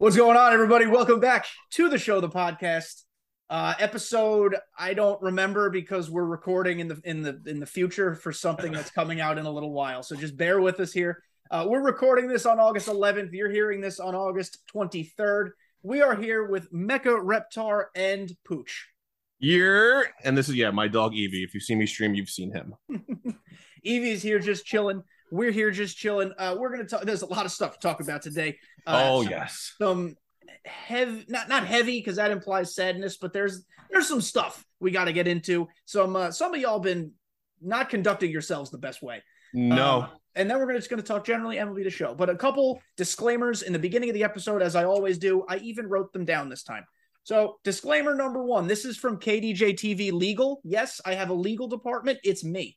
What's going on, everybody? Welcome back to the show, the podcast. Uh, episode I don't remember because we're recording in the in the in the future for something that's coming out in a little while. So just bear with us here. Uh, we're recording this on August 11th. You're hearing this on August 23rd. We are here with MechaReptar and Pooch. You're and this is yeah, my dog Evie. If you see me stream, you've seen him. Evie's here just chilling. We're here just chilling. Uh, we're gonna talk. There's a lot of stuff to talk about today. Uh, oh some- yes. some heavy not not heavy because that implies sadness but there's there's some stuff we got to get into some uh, some of y'all been not conducting yourselves the best way No. Uh, and then we're gonna, just going to talk generally MLB the show but a couple disclaimers in the beginning of the episode as i always do i even wrote them down this time so disclaimer number one this is from kdj tv legal yes i have a legal department it's me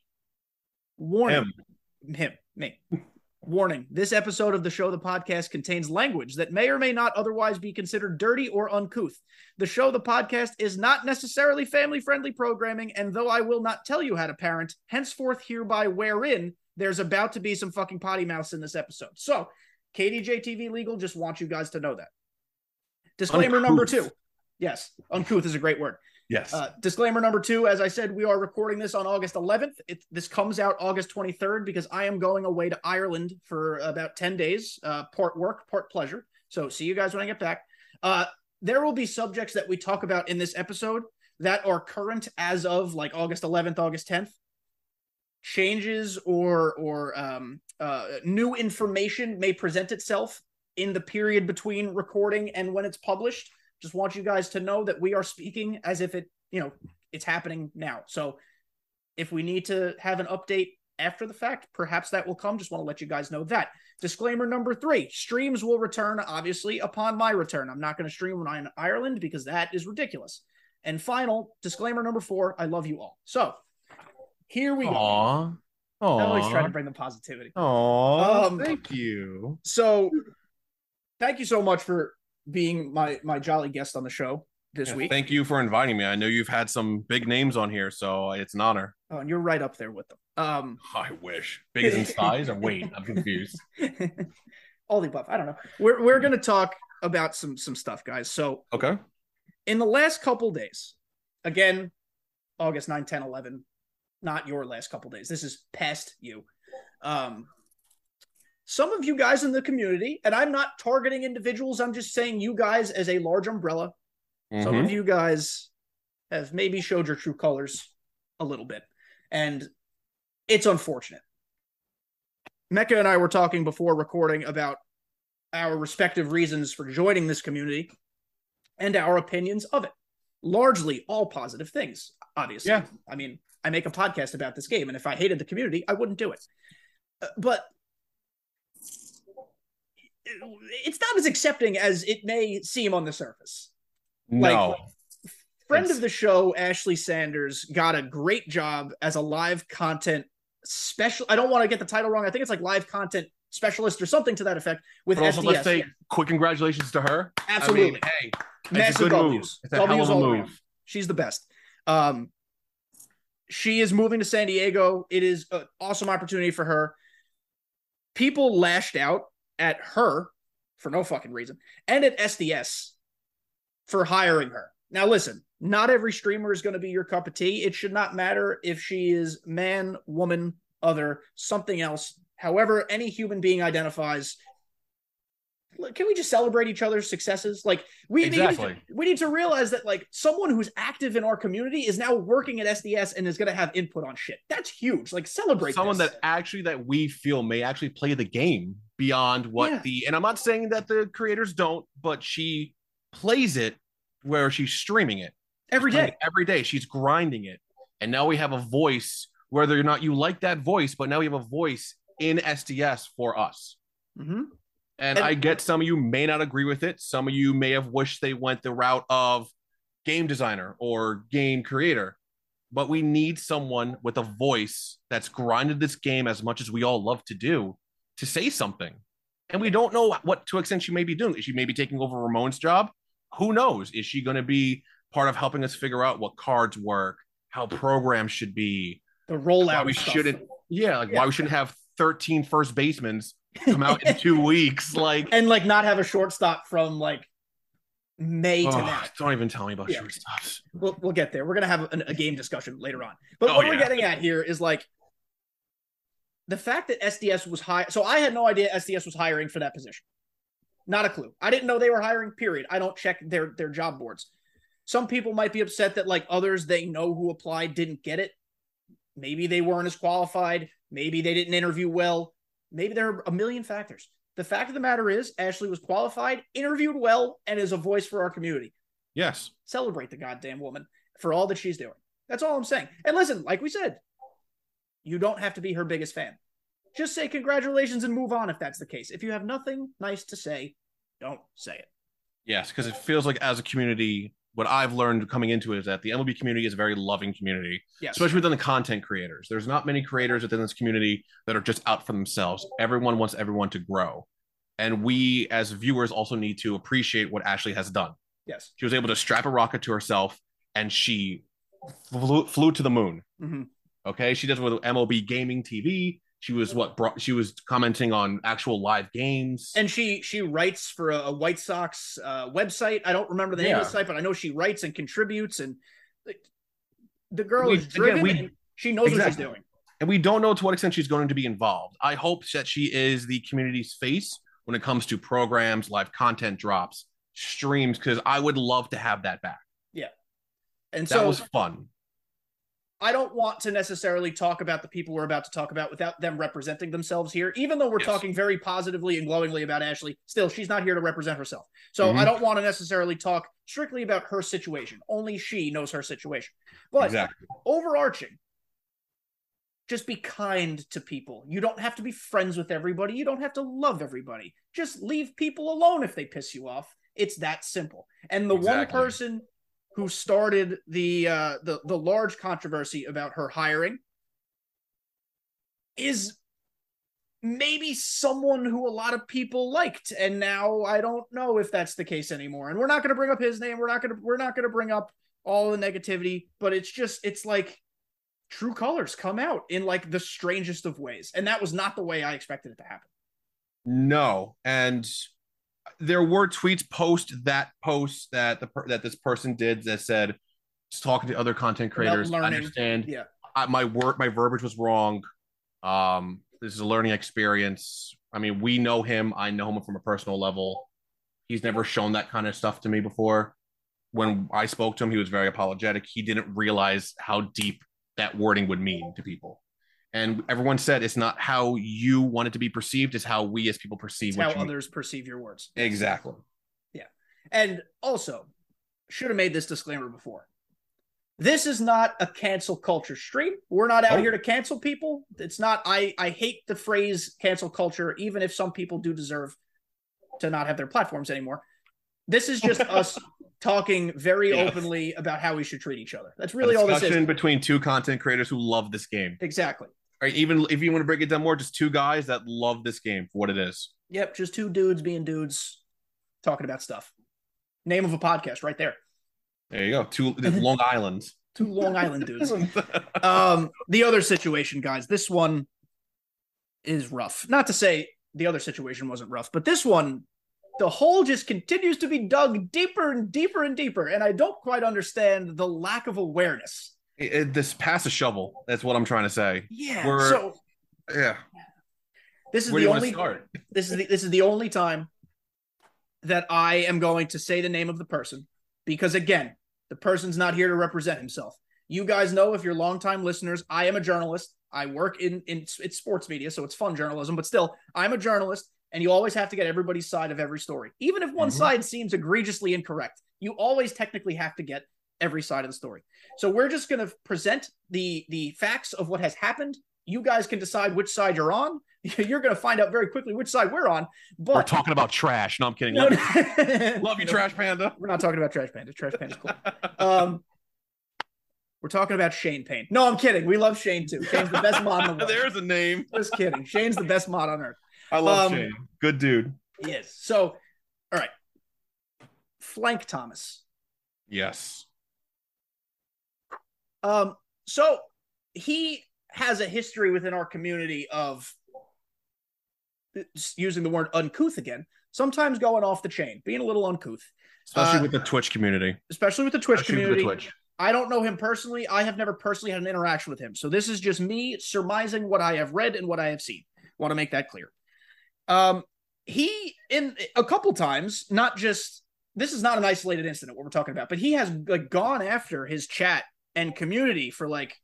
warning Him. him, me. Warning this episode of the show, the podcast, contains language that may or may not otherwise be considered dirty or uncouth. The show, the podcast, is not necessarily family friendly programming, and though I will not tell you how to parent, henceforth hereby wherein there's about to be some fucking potty mouse in this episode. So, KDJ TV Legal just wants you guys to know that. Disclaimer number two. Yes, uncouth is a great word. Yes. Uh, disclaimer number two, as I said, we are recording this on August 11th. It, this comes out August 23rd because I am going away to Ireland for about 10 days, uh, part work, part pleasure. So see you guys when I get back. Uh, there will be subjects that we talk about in this episode that are current as of like August 11th, August 10th. Changes or or um, uh, new information may present itself in the period between recording and when it's published just want you guys to know that we are speaking as if it you know it's happening now. So if we need to have an update after the fact perhaps that will come. Just want to let you guys know that. Disclaimer number three streams will return obviously upon my return. I'm not going to stream when i'm in ireland because that is ridiculous. And final disclaimer number four i love you all. So here we go. Aw. i'm always trying to bring the positivity. Aw. Um, Thank you. so thank you so much for being my my jolly guest on the show this Yeah, week Thank you for inviting me. I know you've had some big names on here, so it's an honor. Oh, and you're right up there with them. Um, I wish. Big in size or weight? I'm confused. all the above. I don't know. We're we're gonna talk about some some stuff, guys. So Okay. in the last couple days, again, August 9, 10, 11, not your last couple days. This is past you. Um, some of you guys in the community, and I'm not targeting individuals, I'm just saying you guys as a large umbrella. Some Mhm. of you guys have maybe showed your true colors a little bit, and it's unfortunate. Mecha and I were talking before recording about our respective reasons for joining this community and our opinions of it. Largely all positive things, obviously. Yeah. I mean, I make a podcast about this game, and if I hated the community, I wouldn't do it. Uh, But it's not as accepting as it may seem on the surface No. friend It's- of the show ashley sanders got a great job as a live content special i don't want to get the title wrong i think it's like live content specialist or something to that effect with But also, SDS. let's say Yeah, quick congratulations to her. absolutely I mean, hey, massive a good w's move. It's a hell w's of a around. move. she's the best um she is moving to san diego it is an awesome opportunity for her people lashed out at her for no fucking reason and at sds for hiring her. Now listen not every streamer is going to be your cup of tea. It should not matter if she is man woman other something else. However any human being identifies can we just celebrate each other's successes? Like we Exactly. need to, we need to realize that like someone who's active in our community is now working at sds and is going to have input on shit. That's huge. Like celebrate someone this. that actually that we feel may actually play the game beyond what Yeah. the and I'm not saying that the creators don't, but she plays it where she's streaming it every day. It every day She's grinding it, and now we have a voice. Whether or not you like that voice, but now we have a voice in SDS for us. Mhm. And, And- I get some of you may not agree with it. Some of you may have wished they went the route of game designer or game creator. But we need someone with a voice that's grinded this game as much as we all love to do to say something. And we don't know what to extent she may be doing. Is she maybe taking over Ramon's job? Who knows? Is she going to be part of helping us figure out what cards work, how programs should be, the rollout we stuff. shouldn't yeah like Yeah. why we shouldn't have 13 first basemans come out in two weeks. Like, and like not have a shortstop from like May to oh, now. don't even tell me about Yeah. shortstops. We'll we'll get there. We're gonna have a, a game discussion later on. But Oh, what we're getting at here is like the fact that SDS was high. So I had no idea SDS was hiring for that position. Not a clue. I didn't know they were hiring. Period. I don't check their their job boards. Some people might be upset that like others they know who applied didn't get it. Maybe they weren't as qualified. Maybe they didn't interview well. Maybe there are a million factors. The fact of the matter is, Ashley was qualified, interviewed well, and is a voice for our community Yes. celebrate the goddamn woman for all that she's doing. That's all I'm saying. And listen, like we said, you don't have to be her biggest fan. Just say congratulations and move on if that's the case. If you have nothing nice to say, don't say it. Yes, because it feels like as a community, what I've learned coming into it is that the MLB community is a very loving community, Yes. especially within the content creators. There's not many creators within this community that are just out for themselves. Everyone wants everyone to grow. And we as viewers also need to appreciate what Ashley has done. yes. She was able to strap a rocket to herself and she flew, flew to the moon. Mhm. Okay. She does it with MLB gaming TV. She was what brought, she was commenting on actual live games. And she she writes for a, a White Sox uh, website. I don't remember the name of the site, but I know she writes and contributes. And like, the girl We- is driven. again, we- and she knows what she's doing. and we don't know to what extent she's going to be involved. I hope that she is the community's face when it comes to programs, live content drops, streams, because I would love to have that back. Yeah, and so That so was fun. I don't want to necessarily talk about the people we're about to talk about without them representing themselves here. Even though we're Yes. talking very positively and glowingly about Ashley, still she's not here to represent herself. So Mhm. I don't want to necessarily talk strictly about her situation. Only she knows her situation. But exactly. overarching, just be kind to people. You don't have to be friends with everybody. You don't have to love everybody. Just leave people alone if they piss you off. It's that simple. And the one person who started the uh the the large controversy about her hiring is maybe someone who a lot of people liked and now I don't know if that's the case anymore. And we're not going to bring up his name. We're not going to we're not going to bring up all the negativity, but it's just it's like true colors come out in like the strangest of ways. And that was not the way I expected it to happen. No, and there were tweets post that post that the that this person did that said, "Just talking to other content creators, I understand. Yeah. I, my word, my verbiage was wrong. Um, this is a learning experience. I mean, we know him. I know him from a personal level. He's never shown that kind of stuff to me before. When I spoke to him, he was very apologetic. He didn't realize how deep that wording would mean to people. And everyone said it's not how you want it to be perceived, it's how we as people perceive how you mean. others perceive your words. Exactly. Yeah and also, should have made this disclaimer before. This is not a cancel culture stream. We're not out Nope. here to cancel people. It's not. I I hate the phrase cancel culture, even if some people do deserve to not have their platforms anymore. This is just us talking very Yeah. openly about how we should treat each other. That's really all this is. discussion is. between two content creators who love this game. Exactly. Right? Even if you want to break it down more, just two guys that love this game for what it is. Yep, just two dudes being dudes talking about stuff. Name of a podcast right there. There you go. Two Long Island. Two Long Island dudes. um the other situation guys this one is rough not to say the other situation wasn't rough but this one the hole just continues to be dug deeper and deeper and deeper and i don't quite understand the lack of awareness It- it- this pass a shovel. That's what I'm trying to say. yeah We're- so Yeah. this is Where the only this is the, this is the only time that I am going to say the name of the person because again, the person's not here to represent himself. You guys know if you're longtime listeners, I am a journalist. I work in in it's sports media, so it's fun journalism, but still, I'm a journalist and you always have to get everybody's side of every story. Even if one Mhm. side seems egregiously incorrect, you always technically have to get every side of the story. So we're just going to present the the facts of what has happened. You guys can decide which side you're on. You're going to find out very quickly which side we're on. But We're talking about trash. No, I'm kidding. No, Love, no. love you, Trash Panda. We're not talking about Trash Panda. Trash Panda's cool. Um, we're talking about Shane Payne. No, I'm kidding. We love Shane too. Shane's the best mod in the world. There's a name. Just kidding. Shane's the best mod on earth. I love Um, Shane. Good dude. He is. So, all right. Flank Thomas. Yes. Um, so he has a history within our community of using the word uncouth again, sometimes going off the chain, being a little uncouth, especially Uh, with the Twitch community. especially with the Twitch Especially with the community. Twitch. I don't know him personally. I have never personally had an interaction with him. So this is just me surmising what I have read and what I have seen. Want to make that clear. Um, he in a couple times, not just this is not an isolated incident what we're talking about, but he has like gone after his chat and community for like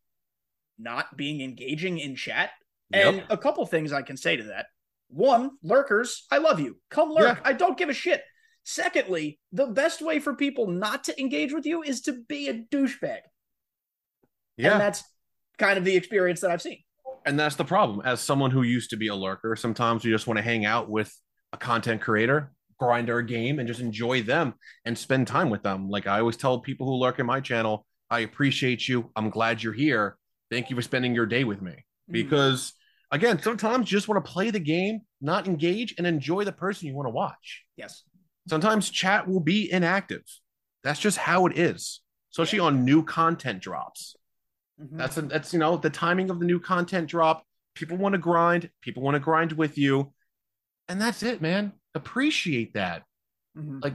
not being engaging in chat. And a couple things I can say to that. One, lurkers, I love you. Come lurk. Yeah. I don't give a shit. Secondly, the best way for people not to engage with you is to be a douchebag. Yeah. And that's kind of the experience that I've seen. and that's the problem as someone who used to be a lurker sometimes you just want to hang out with a content creator grind our game and just enjoy them and spend time with them like i always tell people who lurk in my channel i appreciate you i'm glad you're here thank you for spending your day with me Mm-hmm. because again sometimes you just want to play the game not engage and enjoy the person you want to watch yes. sometimes chat will be inactive that's just how it is especially on new content drops Mhm. that's a, that's you know the timing of the new content drop. People want to grind. People want to grind with you, and that's it, man. Appreciate that. Mhm. like,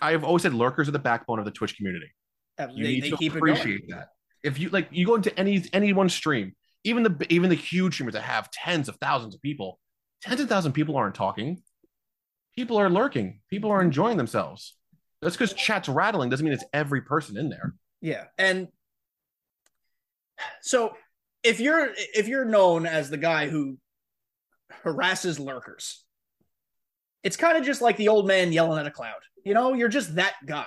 I've always said lurkers are the backbone of the Twitch community. You they, need they to keep appreciate that. If you like, you go into any any one stream, even the even the huge streamers that have tens of thousands of people, tens of thousands of people aren't talking. People are lurking. People are enjoying themselves. That's because chat's rattling doesn't mean it's every person in there. Yeah, and so if you're if you're known as the guy who harasses lurkers, it's kind of just like the old man yelling at a cloud. You know, you're just that guy.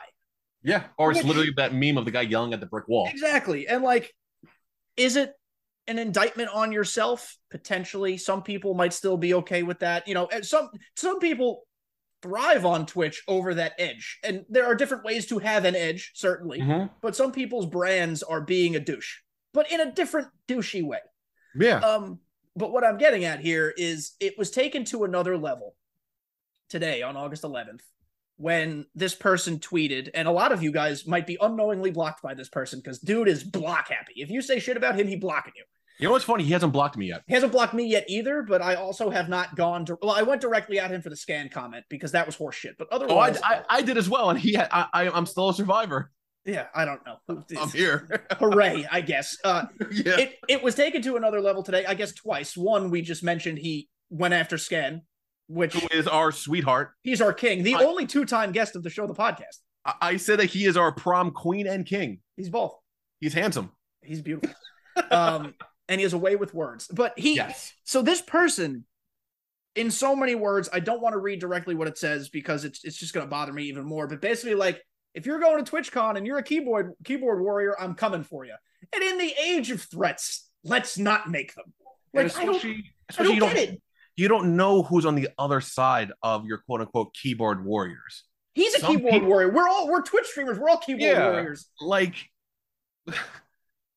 Yeah, or it's literally that meme of the guy yelling at the brick wall. Exactly. And like, is it an indictment on yourself? Potentially. Some people might still be okay with that. You know, some some people thrive on Twitch over that edge. And there are different ways to have an edge, certainly. Mhm. But some people's brands are being a douche, but in a different douchey way. Yeah. Um, but what I'm getting at here is it was taken to another level today on August 11th when this person tweeted, and a lot of you guys might be unknowingly blocked by this person because dude is block happy. If you say shit about him, he blocking you. You know what's funny? He hasn't blocked me yet. He hasn't blocked me yet either, but I also have not gone to. Well, I went directly at him for the scan comment because that was horseshit. But Oh, I, otherwise, I, I did as well, and he had, I, I I'm still a survivor. yeah, I don't know. I'm here. Hooray, I guess. Uh, yeah. it it was taken to another level today. I guess twice. One, we just mentioned he went after Scan, which Who is our sweetheart? he's our king, the I- only two time guest of the show, the podcast. I, I said that he is our prom queen and king. He's both. He's handsome. He's beautiful. um, and he has a way with words. But he, Yes. so this person, in so many words, I don't want to read directly what it says because it's it's just going to bother me even more. But basically, like if you're going to TwitchCon and you're a keyboard keyboard warrior, I'm coming for you. And in the age of threats, let's not make them. Like I don't, especially, I don't you get don't it. You don't know who's on the other side of your quote unquote keyboard warriors. He's a Some keyboard people- warrior. We're all we're Twitch streamers. We're all keyboard Yeah. warriors. Like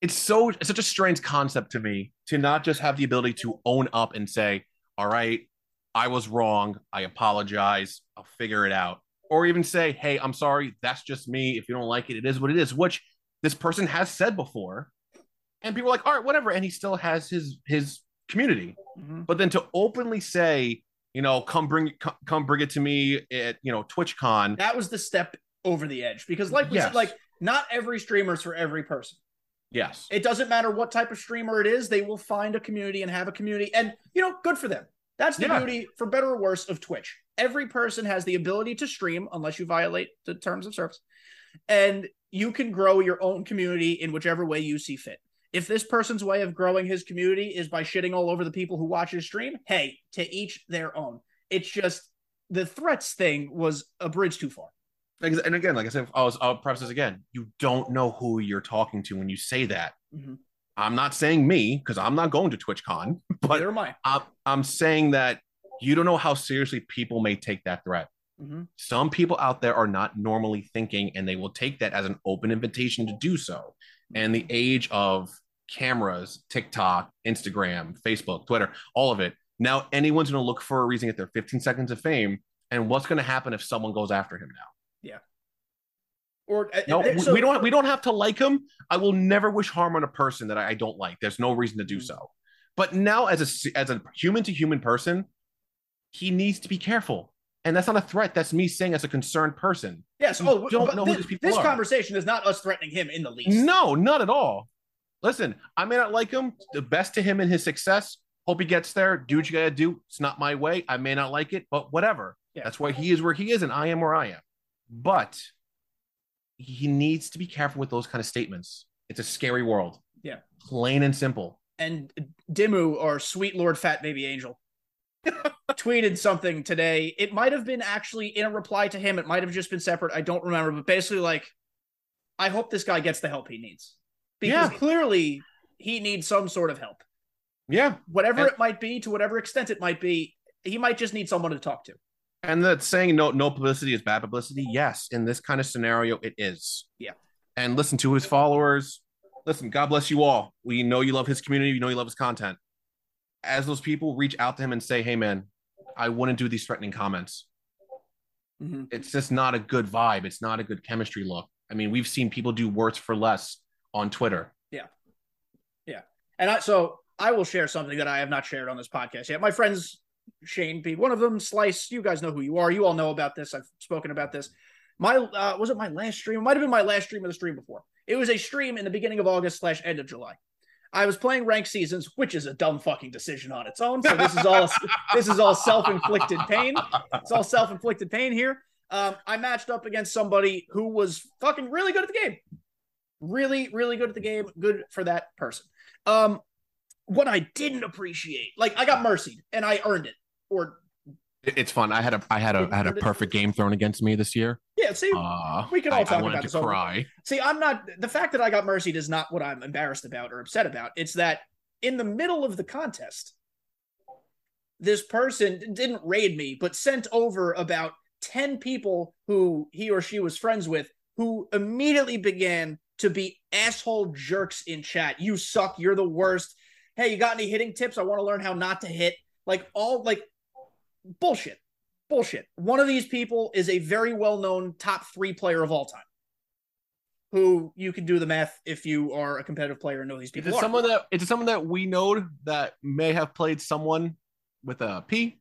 it's so it's such a strange concept to me to not just have the ability to own up and say, "All right, I was wrong. I apologize. I'll figure it out." Or even say, "Hey, I'm sorry. That's just me. If you don't like it, it is what it is." Which this person has said before, and people are like, "All right, whatever." And he still has his his community. Mm-hmm. But then to openly say, you know, come bring come, come bring it to me at you know TwitchCon. That was the step over the edge because, like we Yes. said, like not every streamer is for every person. Yes. It doesn't matter what type of streamer it is; they will find a community and have a community, and you know, good for them. That's the Yeah. beauty, for better or worse, of Twitch. Every person has the ability to stream, unless you violate the terms of service, and you can grow your own community in whichever way you see fit. If this person's way of growing his community is by shitting all over the people who watch his stream, hey, to each their own. It's just the threats thing was a bridge too far. And again, like I said, I was, I'll preface this again. You don't know who you're talking to when you say that. Mhm. I'm not saying me because I'm not going to TwitchCon, but Neither am I. I'm, I'm saying that you don't know how seriously people may take that threat. Mhm. Some people out there are not normally thinking, and they will take that as an open invitation to do so. And the age of cameras, TikTok, Instagram, Facebook, Twitter, all of it. Now anyone's going to look for a reason to get their 15 seconds of fame. And what's going to happen if someone goes after him now? Yeah. Or uh, No, uh, we- so- we don't. We don't have to like him. I will never wish harm on a person that I, I don't like. There's no reason to do Mhm. so. But now, as a as a human to human person, he needs to be careful. And that's not a threat. That's me saying as a concerned person. Yes. You Oh, don't know who these people this are. conversation is not us threatening him in the least. No, not at all. Listen, I may not like him. The best to him and his success. Hope he gets there. Do what you gotta do. It's not my way. I may not like it, but whatever. Yeah. That's why he is where he is, and I am where I am. But he needs to be careful with those kind of statements. It's a scary world. Yeah. Plain and simple. and Dimu or Sweet Lord Fat Baby Angel tweeted something today. It might have been actually in a reply to him. It might have just been separate. I don't remember, but basically, like, I hope this guy gets the help he needs because Yeah. clearly he needs some sort of help, Yeah. whatever And- it might be, to whatever extent it might be. He might just need someone to talk to. And that saying no no publicity is bad publicity. Yes, in this kind of scenario, it is. Yeah. And listen to his followers. Listen, God bless you all. We know you love his community. You know you love his content. As those people reach out to him and say, "Hey, man, I wouldn't do these threatening comments." It's just not a good vibe. It's not a good chemistry look. I mean, we've seen people do worse for less on Twitter. Yeah, yeah. And I, so I will share something that I have not shared on this podcast yet. My friends, Shane B, one of them, Slice, you guys know who you are. You all know about this. I've spoken about this. My, uh, was it my last stream? It might have been my last stream of the stream before. It was a stream in the beginning of August slash end of July. I was playing ranked seasons, which is a dumb fucking decision on its own. So this is all this is all self inflicted pain. It's all self inflicted pain here. Um, I matched up against somebody who was fucking really good at the game, really, really good at the game. Good for that person. Um, what I didn't appreciate, like I got mercied and I earned it. Or It's fun. I had a I had a I had a perfect game thrown against me this year. Yeah, see, Uh, We can all I, talk I about this cry. see, I'm not the fact that I got mercied is not what I'm embarrassed about or upset about. It's that in the middle of the contest, this person didn't raid me, but sent over about 10 people who he or she was friends with who immediately began to be asshole jerks in chat. You suck. You're the worst. Hey, you got any hitting tips? I want to learn how not to hit. Like, all like bullshit. Bullshit. One of these people is a very well known top three player of all time. Who you can do the math if you are a competitive player and know these Is people. it someone that is it someone that we know that may have played someone with a P?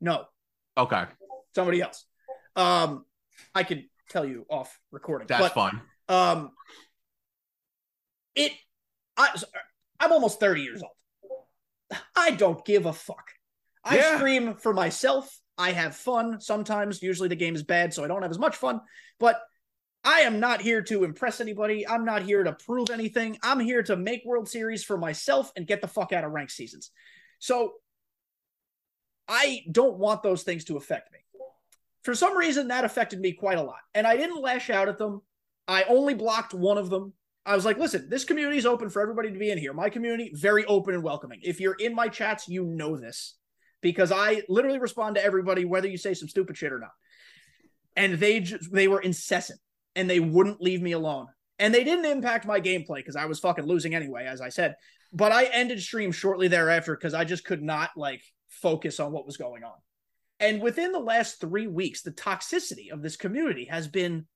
no, Okay, somebody else. Um, I can tell you off recording. that's but, fine. Um, it, I, I'm almost 30 years old. I don't give a fuck. I Yeah. stream for myself. I have fun. Sometimes, usually the game is bad, so I don't have as much fun. But I am not here to impress anybody. I'm not here to prove anything. I'm here to make World Series for myself and get the fuck out of ranked seasons. So I don't want those things to affect me. For some reason, that affected me quite a lot. And I didn't lash out at them. I only blocked one of them. I was like, listen, this community is open for everybody to be in here. My community, very open and welcoming. If you're in my chats, you know this because I literally respond to everybody, whether you say some stupid shit or not. And they just, they were incessant and they wouldn't leave me alone. And they didn't impact my gameplay because I was fucking losing anyway, as I said. But I ended stream shortly thereafter because I just could not like focus on what was going on. And within the last three weeks, the toxicity of this community has been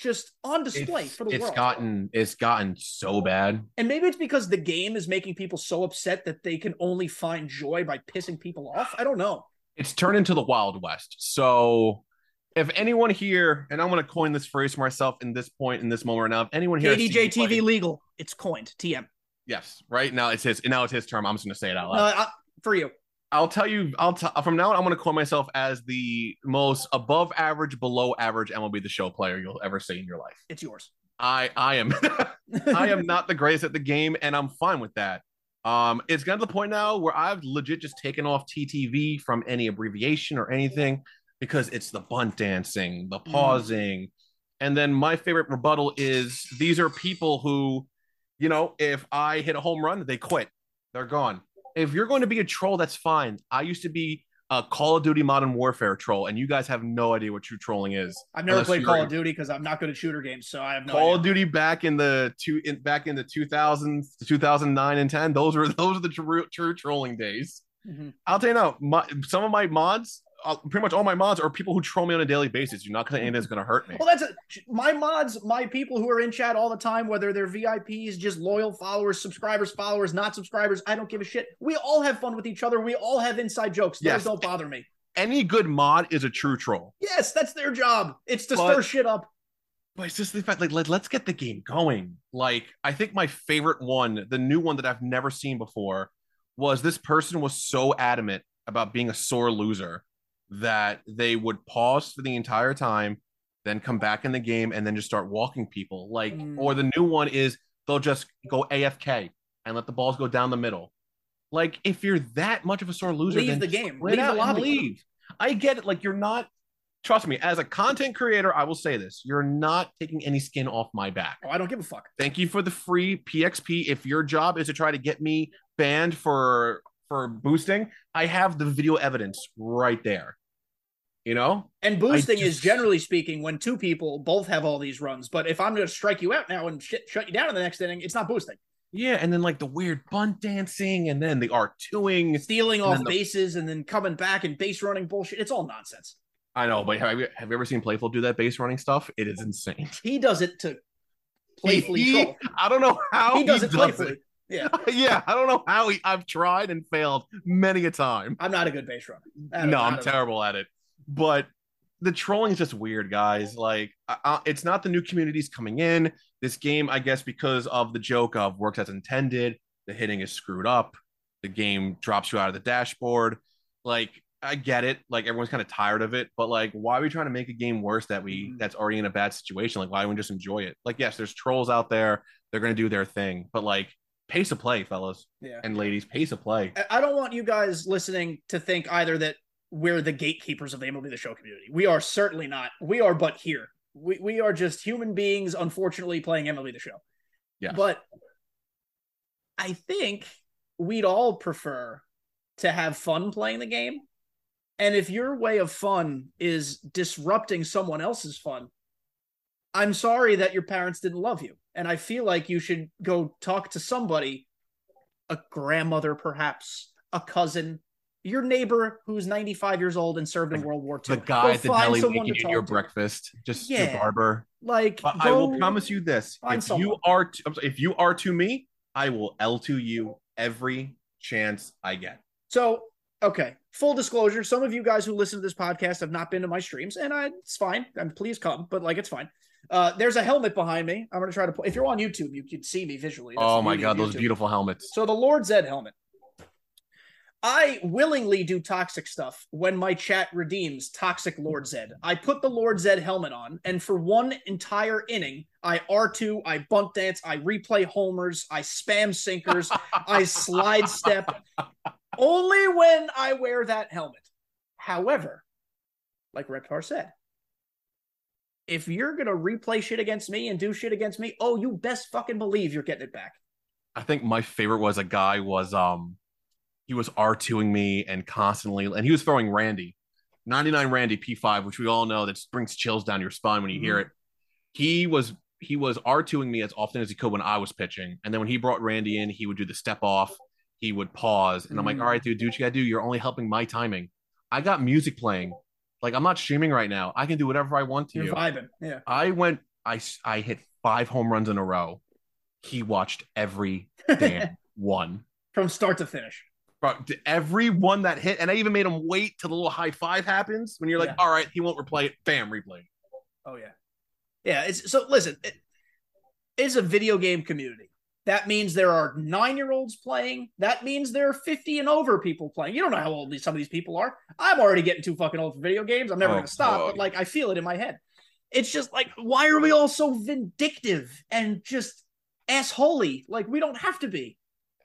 just on display It's, for the it's world. gotten it's gotten so bad. and maybe it's because the game is making people so upset that they can only find joy by pissing people off. I don't know. It's turned into the Wild West. So if anyone here, and I'm going to coin this phrase for myself in this point in this moment right now, if anyone here, KDJ TV legal. It's coined. TM. yes, right now it's his now it's his term. I'm just going to say it out loud. Uh, uh, for you. I'll tell you. I'll t- from now on. I'm going to call myself as the most above average, below average MLB the Show player you'll ever see in your life. It's yours. I I am I am not the greatest at the game, and I'm fine with that. Um, it's gotten to the point now where I've legit just taken off TTV from any abbreviation or anything because it's the bunt dancing, the pausing, and then my favorite rebuttal is these are people who, you know, if I hit a home run, they quit, they're gone. If you're going to be a troll, that's fine. I used to be a Call of Duty Modern Warfare troll, and you guys have no idea what true trolling is. I've never played Call of Duty because I'm not good at shooter games, so I have no Call idea. of Duty back in the two in back in the 2000s, 2009 and 10. Those were those are the true true trolling days. Mhm. I'll tell you now, my, some of my mods uh, pretty much all my mods are people who troll me on a daily basis. You're not going to anything that's going to hurt me. Well, that's a, my mods, my people who are in chat all the time, whether they're VIPs, just loyal followers, subscribers, followers, not subscribers. I don't give a shit. We all have fun with each other. We all have inside jokes. Those Yes. don't bother me. Any good mod is a true troll. Yes, that's their job. It's to But- stir shit up. But it's just the fact, like, let, let's get the game going. Like, I think my favorite one, the new one that I've never seen before, was this person was so adamant about being a sore loser that they would pause for the entire time, then come back in the game, and then just start walking people. Like, Mm. or the new one is they'll just go AFK and let the balls go down the middle. Like, if you're that much of a sore loser, Leave the game. Leave the lobby. leave. I get it. Like, you're not. Trust me, as a content creator, I will say this: you're not taking any skin off my back. Oh, I don't give a fuck. Thank you for the free PXP. If your job is to try to get me banned for for boosting, I have the video evidence right there. You know? And boosting is generally speaking when two people both have all these runs. But if I'm going to strike you out now and shit, shut you down in the next inning, it's not boosting. Yeah, and then like the weird bunt dancing and then the R2ing. Stealing off the- bases and then coming back and base running bullshit. It's all nonsense. I know, but have you, have you ever seen Playful do that base running stuff? It is insane. He does it to playfully He- troll. I don't know how He does it playfully. it. Yeah, yeah, I don't know how he, I've tried and failed many a time. I'm not a good base runner. No, I'm terrible at it. But the trolling is just weird, guys. Like, uh, it's not the new communities coming in. This game, I guess, because of the joke of works as intended, the hitting is screwed up. The game drops you out of the dashboard. Like, I get it. Like, everyone's kind of tired of it. But like, why are we trying to make a game worse that we Mhm. that's already in a bad situation? Like, why don't we just enjoy it? Like, yes, there's trolls out there. They're gonna do their thing, but like, pace of play, fellas Yeah. and ladies, pace of play. I- I don't want you guys listening to think either that we're the gatekeepers of the MLB The Show community. We are certainly not. We are but here. We, we are just human beings, unfortunately, playing MLB The Show. Yeah. But I think we'd all prefer to have fun playing the game. And if your way of fun is disrupting someone else's fun, I'm sorry that your parents didn't love you. And I feel like you should go talk to somebody, a grandmother, perhaps, a cousin, your neighbor who's 95 years old and served in World War II. the guy at the deli making you your to. breakfast, just Yeah. your barber. Like, But I will promise you this: if someone. you are, to, sorry, if you are to me, I will L to you every chance I get. So, okay, full disclosure: some of you guys who listen to this podcast have not been to my streams, and I, it's fine. And please come, but like it's fine. Uh, there's a helmet behind me. I'm gonna try to. Put, if you're on YouTube, you can see me visually. That's oh my god, those beautiful helmets! So the Lord Zedd helmet. I willingly do toxic stuff when my chat redeems toxic Lord Zedd. I put the Lord Zedd helmet on, and for one entire inning, I R2, I bunt dance, I replay homers, I spam sinkers, I slide step. Only when I wear that helmet. However, like Reptar said, if you're gonna replay shit against me and do shit against me, oh, you best fucking believe you're getting it back. I think my favorite was a guy was um he was R2ing me and constantly and he was throwing Randy. 99 Randy P5, which we all know that brings chills down your spine when you hear mm-hmm. it. He was he was R2ing me as often as he could when I was pitching. And then when he brought Randy in, he would do the step off, he would pause. And I'm like, all right, mm-hmm. dude, do what you gotta do. You're only helping my timing. I got music playing. Like I'm not streaming right now. I can do whatever I want to You're you. vibing. Yeah. I went, I, I hit five home runs in a row. He watched every damn one. From start to finish. Bro, to every one that hit, and I even made him wait till the little high five happens. When you're like, Yeah. all right, he won't replay it. Bam, replay. Oh yeah. Yeah, it's so listen, it's a video game community. That means there are 9-year-olds playing. That means there are 50 and over people playing. You don't know how old these, some of these people are. I'm already getting too fucking old for video games. I'm never Oh, going to stop, boy. but like I feel it in my head. It's just like why are we all so vindictive and just assholey? Like we don't have to be.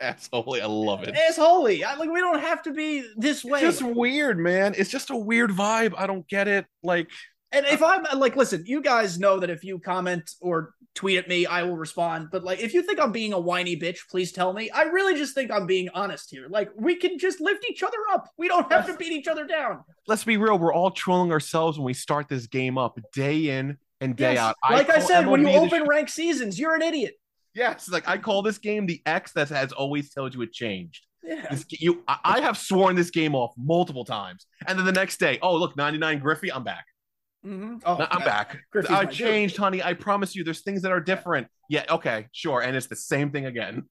Absolutely, I love it. Assholey. I, like we don't have to be this way. It's just weird, man. It's just a weird vibe. I don't get it. Like, And if I'm like, listen, you guys know that if you comment or tweet at me, I will respond. But like, if you think I'm being a whiny bitch, please tell me. I really just think I'm being honest here. Like, we can just lift each other up. We don't have to beat each other down. let's be real. We're all trolling ourselves when we start this game up day in and day Yes. out. like I call said, when you open sh- rank seasons, you're an idiot. Yes, like I call this game the X that has always told you it changed. Yeah. This, you, I, I have sworn this game off multiple times, and then the next day, oh look, 99 Griffey, I'm back. Mhm. Oh, I'm back. Griffey's I changed, honey. I promise you, there's things that are different. Yeah, okay, sure, and it's the same thing again.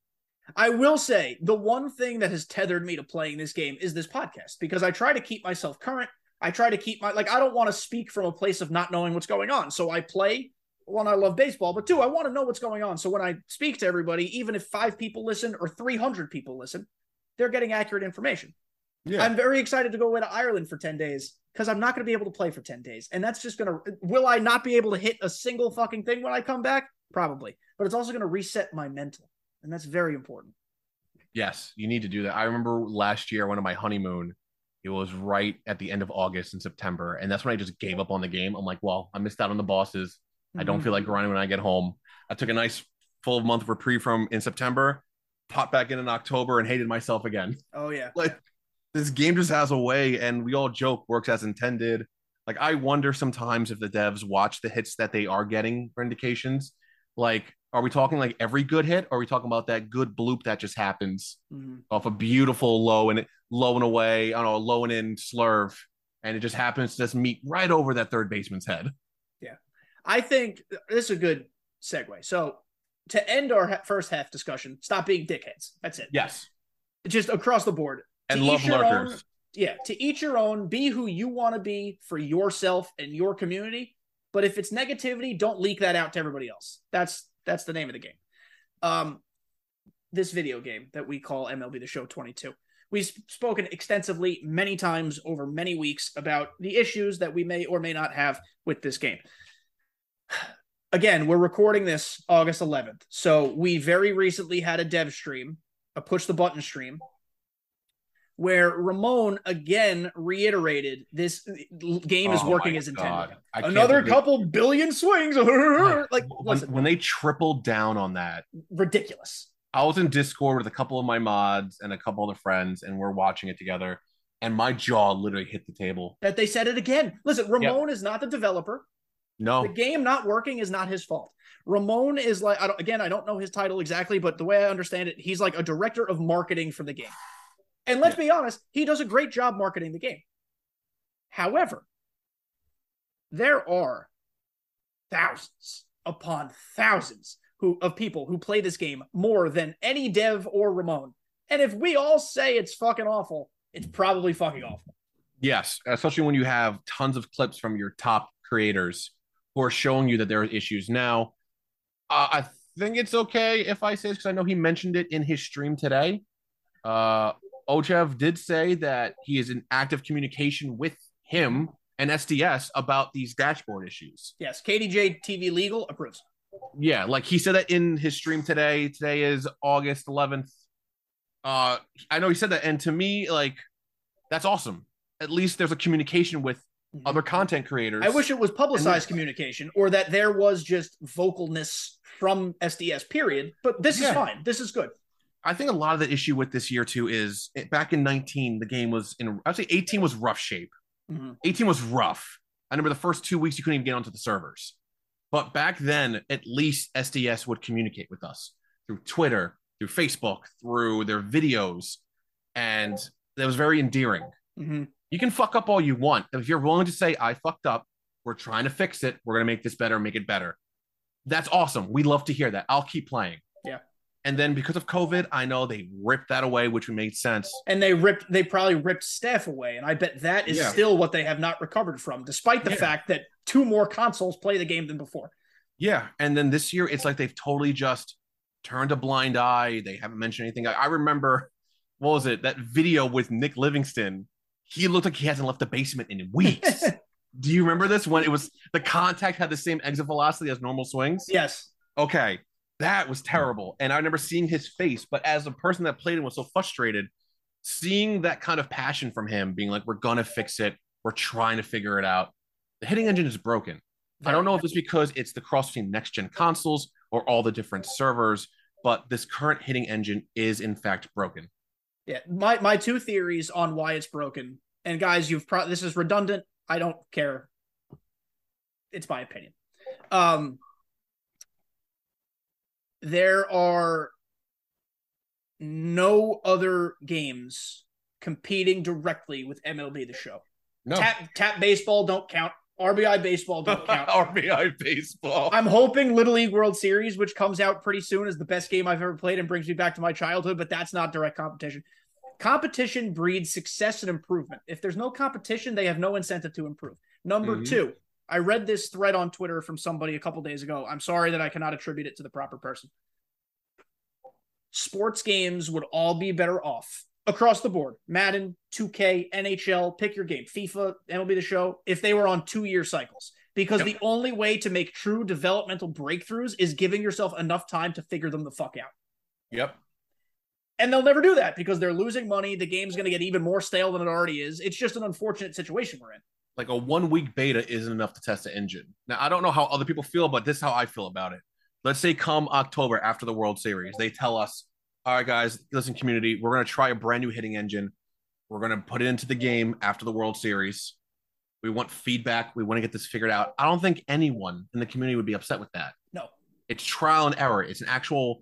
I will say the one thing that has tethered me to playing this game is this podcast because I try to keep myself current. I try to keep my like I don't want to speak from a place of not knowing what's going on. So I play one, I love baseball, but two, I want to know what's going on. So when I speak to everybody, even if five people listen or 300 people listen, they're getting accurate information. Yeah, I'm very excited to go away to Ireland for 10 days because I'm not going to be able to play for 10 days. And that's just going to, will I not be able to hit a single fucking thing when I come back? Probably. But it's also going to reset my mental. And that's very important. yes, you need to do that. I remember last year, one of my honeymoon. It was right at the end of August and September, and that's when I just gave up on the game. I'm like, well, I missed out on the bosses. I don't feel like grinding when I get home. I took a nice full month reprieve from in September, popped back in in October, and hated myself again. Oh, yeah. Like this game just has a way, and we all joke works as intended. Like I wonder sometimes if the devs watch the hits that they are getting for indications. Like, are we talking like every good hit, or are we talking about that good bloop that just happens Mhm. off a beautiful low and low and away, I don't know, low and in slurve, and it just happens to just meet right over that third baseman's head. I think this is a good segue. So, to end our first half discussion, stop being dickheads. That's it. Yes, Just across the board. and To love each your lurkers. own. Yeah, to each your own. Be who you want to be for yourself and your community. But if it's negativity, don't leak that out to everybody else. That's that's the name of the game. Um, this video game that we call MLB The Show 22. We've spoken extensively many times over many weeks about the issues that we may or may not have with this game. Again, we're recording this August 11th. So we very recently had a dev stream, a push the button stream, where Ramon again reiterated this game is Oh working as intended. God. I can't Another couple billion swings. like, when, when they tripled down on that, ridiculous. I was in Discord with a couple of my mods and a couple of the friends, and we're watching it together. And my jaw literally hit the table. That they said it again. Listen, Ramon is not the developer. No, The game not working is not his fault. Ramon is like, I don't, again, I don't know his title exactly, but the way I understand it, he's like a director of marketing for the game. And let's be honest, he does a great job marketing the game. However, there are thousands upon thousands who of people who play this game more than any dev or Ramon. And if we all say it's fucking awful, it's probably fucking awful. yes, especially when you have tons of clips from your top creators who are showing you that there are issues. Now, uh, I think it's okay if I say this because I know he mentioned it in his stream today. Uh, Ochev did say that he is in active communication with him and SDS about these dashboard issues. Yes, KDJ TV Legal approves. Yeah, like he said that in his stream today. Today is August 11th. Uh, I know he said that, and to me, like, that's awesome. At least there's a communication with other content creators. I wish it was publicized communication or that there was just vocalness from SDS, period. But this Yeah. is fine. This is good. I think a lot of the issue with this year too is it, back in 19, the game was in. I'd say 18 was rough shape. Mhm. 18 was rough. I remember the first two weeks you couldn't even get onto the servers. But back then, at least SDS would communicate with us through Twitter, through Facebook, through their videos, and that was very endearing. Mhm. You can fuck up all you want. If you're willing to say, I fucked up, we're trying to fix it, we're going to make this better, make it better. That's awesome. We love to hear that. I'll keep playing. Yeah. And then because of COVID, I know they ripped that away, which made sense. And they ripped, they probably ripped staff away. And I bet that is Yeah. still what they have not recovered from, despite the Yeah. fact that two more consoles play the game than before. Yeah. And then this year, it's like they've totally just turned a blind eye. They haven't mentioned anything. I, I remember, what was it? That video with Nick Livingston. He looked like he hasn't left the basement in weeks. Do you remember this when it was the contact had the same exit velocity as normal swings? yes. Okay. That was terrible. And I remember seeing his face, but as a person that played and was so frustrated, seeing that kind of passion from him, being like, we're going to fix it, we're trying to figure it out. The hitting engine is broken. I don't know if it's because it's the cross between next gen consoles or all the different servers, but this current hitting engine is in fact broken. Yeah. My, my two theories on why it's broken. And guys, you've pro- this is redundant. I don't care. It's my opinion. Um, there are no other games competing directly with MLB the show. No. Tap tap baseball don't count. RBI baseball don't count. RBI baseball. I'm hoping Little League World Series, which comes out pretty soon, is the best game I've ever played and brings me back to my childhood, but that's not direct competition. Competition breeds success and improvement. If there's no competition, they have no incentive to improve. Number Mhm. two, I read this thread on Twitter from somebody a couple days ago. I'm sorry that I cannot attribute it to the proper person. Sports games would all be better off across the board. Madden, 2K, NHL, pick your game, FIFA, MLB the show, if they were on two year cycles. Because Yep. the only way to make true developmental breakthroughs is giving yourself enough time to figure them the fuck out. Yep. And they'll never do that because they're losing money. The game's going to get even more stale than it already is. It's just an unfortunate situation we're in. Like a one week beta isn't enough to test the engine. Now I don't know how other people feel, but this is how I feel about it. Let's say come October after the World Series, they tell us, "All right, guys, listen, community, we're going to try a brand new hitting engine. We're going to put it into the game after the World Series. We want feedback. We want to get this figured out." I don't think anyone in the community would be upset with that. No. It's trial and error. It's an actual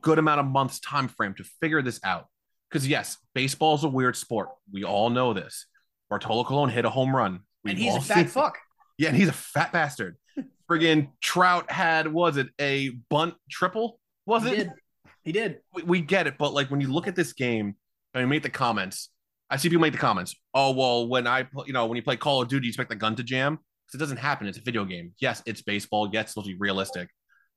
good amount of months time frame to figure this out. Because yes, baseball is a weird sport. We all know this. Bartolo Colon hit a home run. We've and he's a fat it. fuck. Yeah, and he's a fat bastard. Friggin' Trout had was it a bunt triple? Was He it? did. He did. We, we get it, but like when you look at this game and you make the comments, I see people make the comments. Oh well, when I you know when you play Call of Duty, you expect the gun to jam because it doesn't happen. It's a video game. Yes, it's baseball. Yes, it's supposed to be realistic,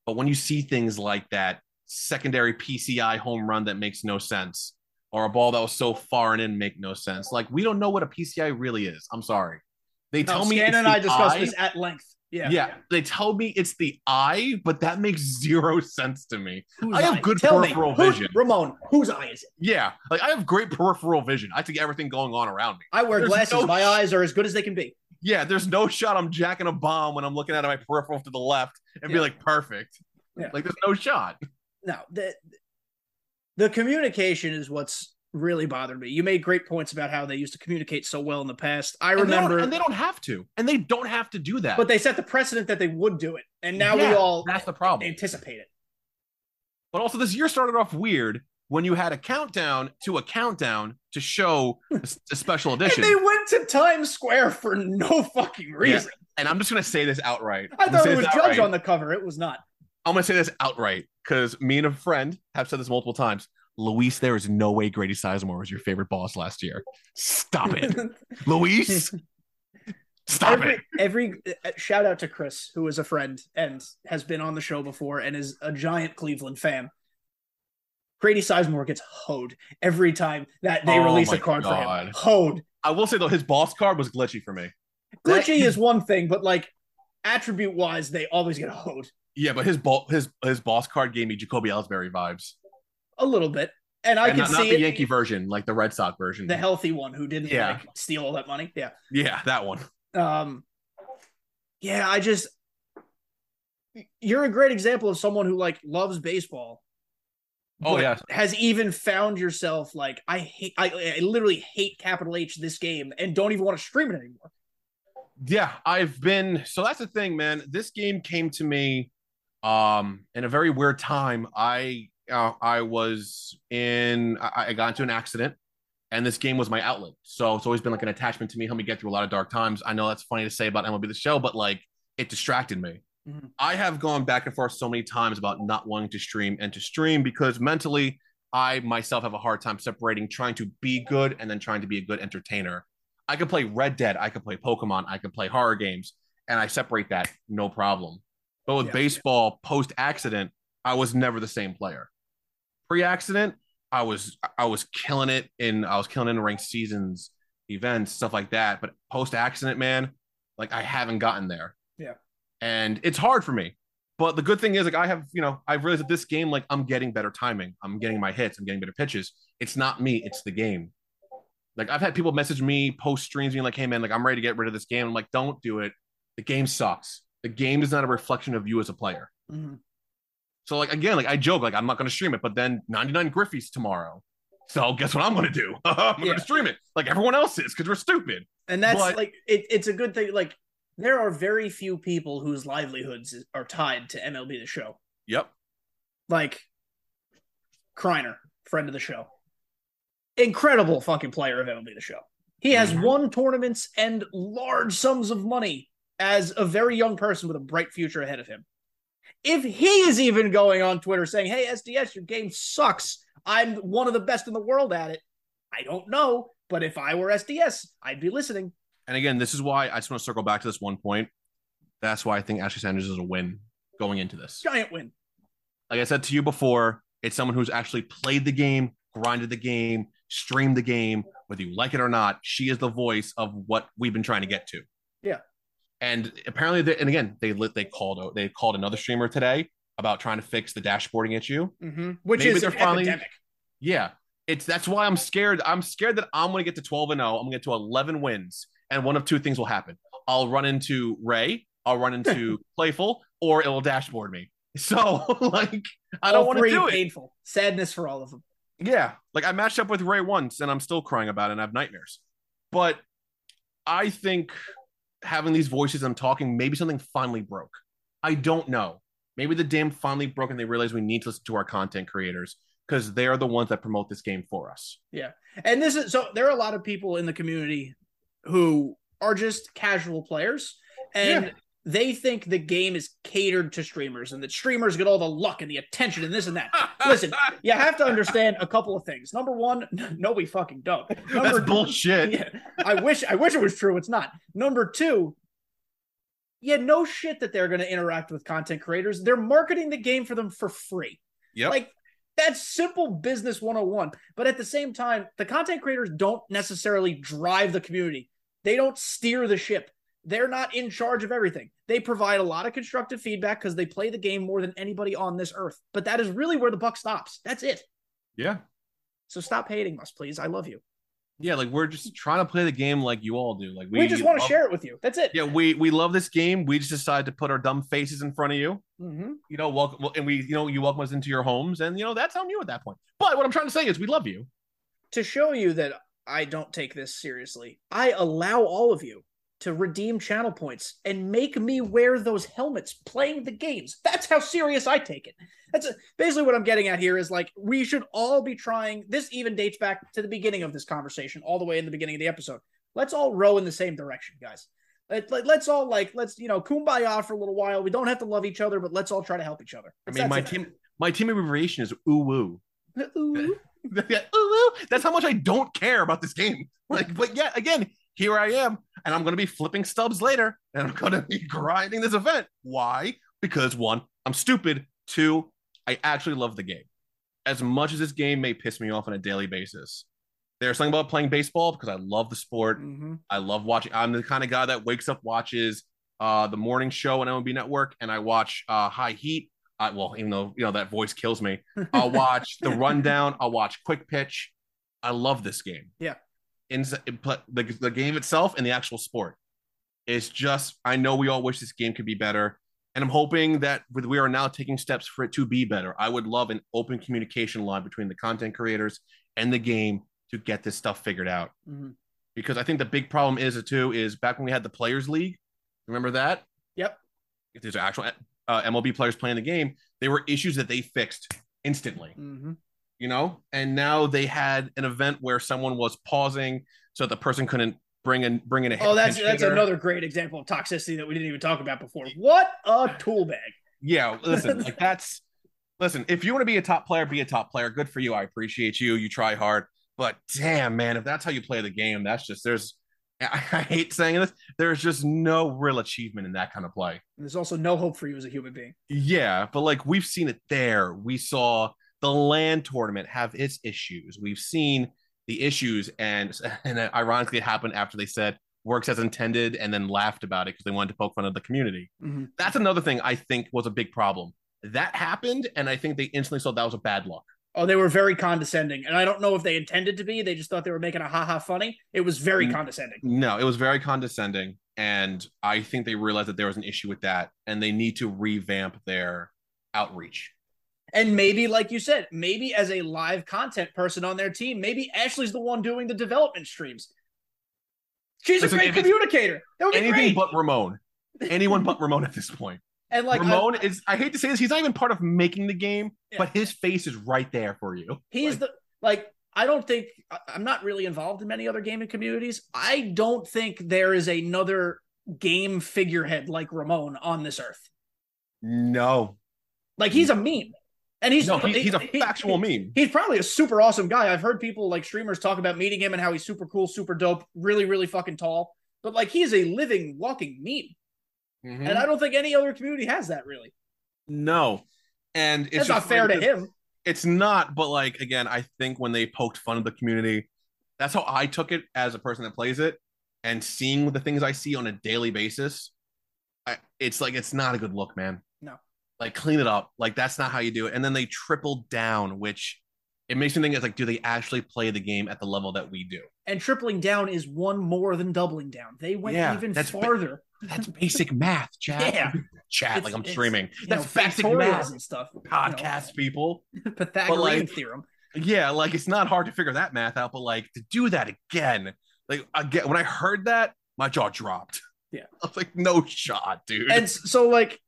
but when you see things like that secondary PCI home run that makes no sense, or a ball that was so far and in make no sense, like we don't know what a PCI really is. I'm sorry. They No, tell me Scan and I discussed this at length. Yeah. Yeah. they tell me it's the eye, but that makes zero sense to me. Whose I have eye? good Tell me, peripheral who- vision. Ramon, whose eye is it? Yeah, like I have great peripheral vision. I see everything going on around me. I wear There's glasses. no My sh- eyes are as good as they can be. Yeah, there's no shot I'm jacking a bomb when I'm looking at my peripheral to the left and be like perfect. Yeah. Like there's no shot. No, the the communication is what's really bothered me. You made great points about how they used to communicate so well in the past. I And they remember, and they don't have to, and they don't have to do that. but they set the precedent that they would do it, and now we all that's the problem. anticipate it. But also, this year started off weird when you had a countdown to a countdown to show a special edition. And they went to Times Square for no fucking reason. and I'm just gonna say this outright. I thought it was Judge on the cover. It was not. I'm gonna say this outright because me and a friend have said this multiple times. Luis, there is no way Grady Sizemore was your favorite boss last year. Stop it, Luis. Stop every, it. every uh, shout out to Chris, who is a friend and has been on the show before and is a giant Cleveland fan. Grady Sizemore gets hoed every time that they Oh release a card for God. him. Hoed. I will say though, his boss card was glitchy for me. Glitchy is one thing, but like attribute wise, they always get hoed Yeah, but his ball, his his boss card gave me Jacoby Ellsbury vibes. A little bit, and I and can not, not see the it. Yankee version, like the Red Sox version. the healthy one who didn't Yeah. like steal all that money. Yeah. yeah, that one. Um, yeah, I just you're a great example of someone who like loves baseball. Oh yeah, has even found yourself like I hate I, I literally hate capital H this game and don't even want to stream it anymore. yeah. I've been so that's the thing, man. This game came to me um in a very weird time. I uh, I was in I, I got into an accident and this game was my outlet. So it's always been like an attachment to me, helped me get through a lot of dark times. I know that's funny to say about MLB the show, but like it distracted me. Mhm. I have gone back and forth so many times about not wanting to stream and to stream because mentally I myself have a hard time separating trying to be good and then trying to be a good entertainer. I could play Red Dead, I could play Pokemon, I could play horror games, and I separate that no problem. But with Yeah. baseball post accident, I was never the same player. Pre accident, I was I was killing it in I was killing it in ranked seasons, events, stuff like that. But post accident, man, like I haven't gotten there. Yeah. And it's hard for me. But the good thing is, like, I have, you know, I've realized that this game, like, I'm getting better timing. I'm getting my hits. I'm getting better pitches. It's not me, it's the game. Like, I've had people message me post streams being like, hey, man, like, I'm ready to get rid of this game. I'm like, don't do it. The game sucks. The game is not a reflection of you as a player. Mm-hmm. So, like, again, like, I joke, like, I'm not going to stream it, but then 99 Griffeys tomorrow. So, guess what I'm going to do? I'm gonna stream it like everyone else is because we're stupid. And that's But- like it, it's a good thing. Like there are very few people whose livelihoods are tied to MLB the show. Yep. Like Kreiner, friend of the show. Incredible fucking player of MLB the show. He has Mhm. won tournaments and large sums of money as a very young person with a bright future ahead of him. If he is even going on Twitter saying, Hey, SDS, your game sucks. I'm one of the best in the world at it. I don't know. But if I were SDS, I'd be listening. And again, this is why I just want to circle back to this one point. That's why I think Ashley Sanders is a win going into this. Giant win. Like I said to you before, it's someone who's actually played the game, grinded the game, streamed the game, whether you like it or not. She is the voice of what we've been trying to get to. Yeah. And apparently, they, and again, they lit, they called they called another streamer today about trying to fix the dashboarding issue. Mm-hmm. Which Maybe is they're finally- epidemic. Yeah, it's that's why I'm scared. I'm scared that I'm going to get to 12 and 0. I'm going to get to 11 wins, and one of two things will happen. I'll run into Ray, I'll run into Playful, or it'll dashboard me. So like, I don't want to do it. painful. Sadness for all of them. Yeah, like I matched up with Ray once, and I'm still crying about it. and I have nightmares. But I think having these voices, I'm talking, maybe something finally broke. I don't know. Maybe the dam finally broke, and they realize we need to listen to our content creators because they are the ones that promote this game for us. Yeah. And this is so there are a lot of people in the community who are just casual players and Yeah. They think the game is catered to streamers and that streamers get all the luck and the attention and this and that. Listen, you have to understand a couple of things. Number one, no, we fucking don't. Number That's bullshit. Yeah, I wish I wish it was true. It's not. Number two, yeah, no shit that they're going to interact with content creators. They're marketing the game for them for free. Yeah. Like that's simple business 101. But at the same time, the content creators don't necessarily drive the community. They don't steer the ship. They're not in charge of everything. They provide a lot of constructive feedback because they play the game more than anybody on this earth. But that is really where the buck stops. That's it. yeah. So stop hating us, please. I love you. Yeah, like we're just trying to play the game like you all do. Like We, just want to share it with you. That's it. Yeah, we we love this game. We just decided to put our dumb faces in front of you. Mm-hmm. You know, welcome, and we, you know, you welcome us into your homes, and you know that's on you at that point. But what I'm trying to say is, we love you. to show you that I don't take this seriously, I allow all of you to redeem channel points and make me wear those helmets playing the games. That's how serious I take it. That's basically what I'm getting at here is like we should all be trying. This even dates back to the beginning of this conversation, all the way in the beginning of the episode. Let's all row in the same direction, guys. Let, let, us all like let's you know kumbaya for a little while. We don't have to love each other, but let's all try to help each other. I mean, my team, my team abbreviation is ooh woo. Ooh. yeah, ooh woo. That's how much I don't care about this game. Like, but yeah, again, here I am, and I'm going to be flipping stubs later, and I'm going to be grinding this event. Why? Because one, I'm stupid. Two, I actually love the game. As much as this game may piss me off on a daily basis, there's something about playing baseball because I love the sport. Mhm. I love watching. I'm the kind of guy that wakes up, watches uh, the morning show on MLB Network, and I watch uh, High Heat. I, well, even though you know that voice kills me, I'll watch the rundown. I'll watch Quick Pitch. I love this game. Yeah. In, but the, the game itself and the actual sport It's just. I know we all wish this game could be better, and I'm hoping that with we are now taking steps for it to be better. I would love an open communication line between the content creators and the game to get this stuff figured out Mhm. because I think the big problem is too is back when we had the players league. Remember that? Yep. If there's actual uh, MLB players playing the game, there were issues that they fixed instantly. Mhm. You know, and now they had an event where someone was pausing so the person couldn't bring in bring in a Oh, that's that's hitter. another great example of toxicity that we didn't even talk about before. What a tool bag! Yeah, listen, like that's listen. If you want to be a top player, be a top player. Good for you. I appreciate you. You try hard, but damn, man, if that's how you play the game, that's just there's. I, I hate saying this. There's just no real achievement in that kind of play. And there's also no hope for you as a human being. Yeah, but like we've seen it there. We saw the LAN tournament have its issues. We've seen the issues, and and ironically, it happened after they said works as intended, and then laughed about it because they wanted to poke fun of the community. Mhm. That's another thing I think was a big problem. That happened, and I think they instantly saw that was a bad luck. Oh, they were very condescending, and I don't know if they intended to be. They just thought they were making a haha funny. It was very Mm. condescending. No, it was very condescending, and I think they realized that there was an issue with that, and they need to revamp their outreach. And maybe, like you said, maybe as a live content person on their team, maybe Ashley's the one doing the development streams. She's Listen, a great communicator. That would be Anything but Ramon. Anyone but Ramon at this point. And like Ramon I, is I hate to say this, he's not even part of making the game, Yeah. but his face is right there for you. he's Like, the like I don't think I'm not really involved in many other gaming communities. I don't think there is another game figurehead like Ramon on this earth. no. Like he's a meme, and he's No, he- he's a factual he- meme. He's probably a super awesome guy. I've heard people like streamers talk about meeting him and how he's super cool, super dope, really, really fucking tall. But like he is a living, walking meme, Mhm. and I don't think any other community has that really. no. And it's It's not fair to him. It's not, but like again, I think when they poked fun of the community, that's how I took it as a person that plays it, and seeing the things I see on a daily basis, I, it's like it's not a good look, man. No. like clean it up. Like that's not how you do it. And then they tripled down, which it makes me think it's like, do they actually play the game at the level that we do? And tripling down is one more than doubling down. They went Yeah, even that's ba- farther. That's basic math, chat. Yeah. chat. It's- like I'm streaming. That's know, basic math. and stuff. you know. Podcast people. Pythagorean like- theorem. Yeah, like it's not hard to figure that math out, but like to do that again, like again, when I heard that, my jaw dropped. Yeah. I was like, no shot, dude. And so, like,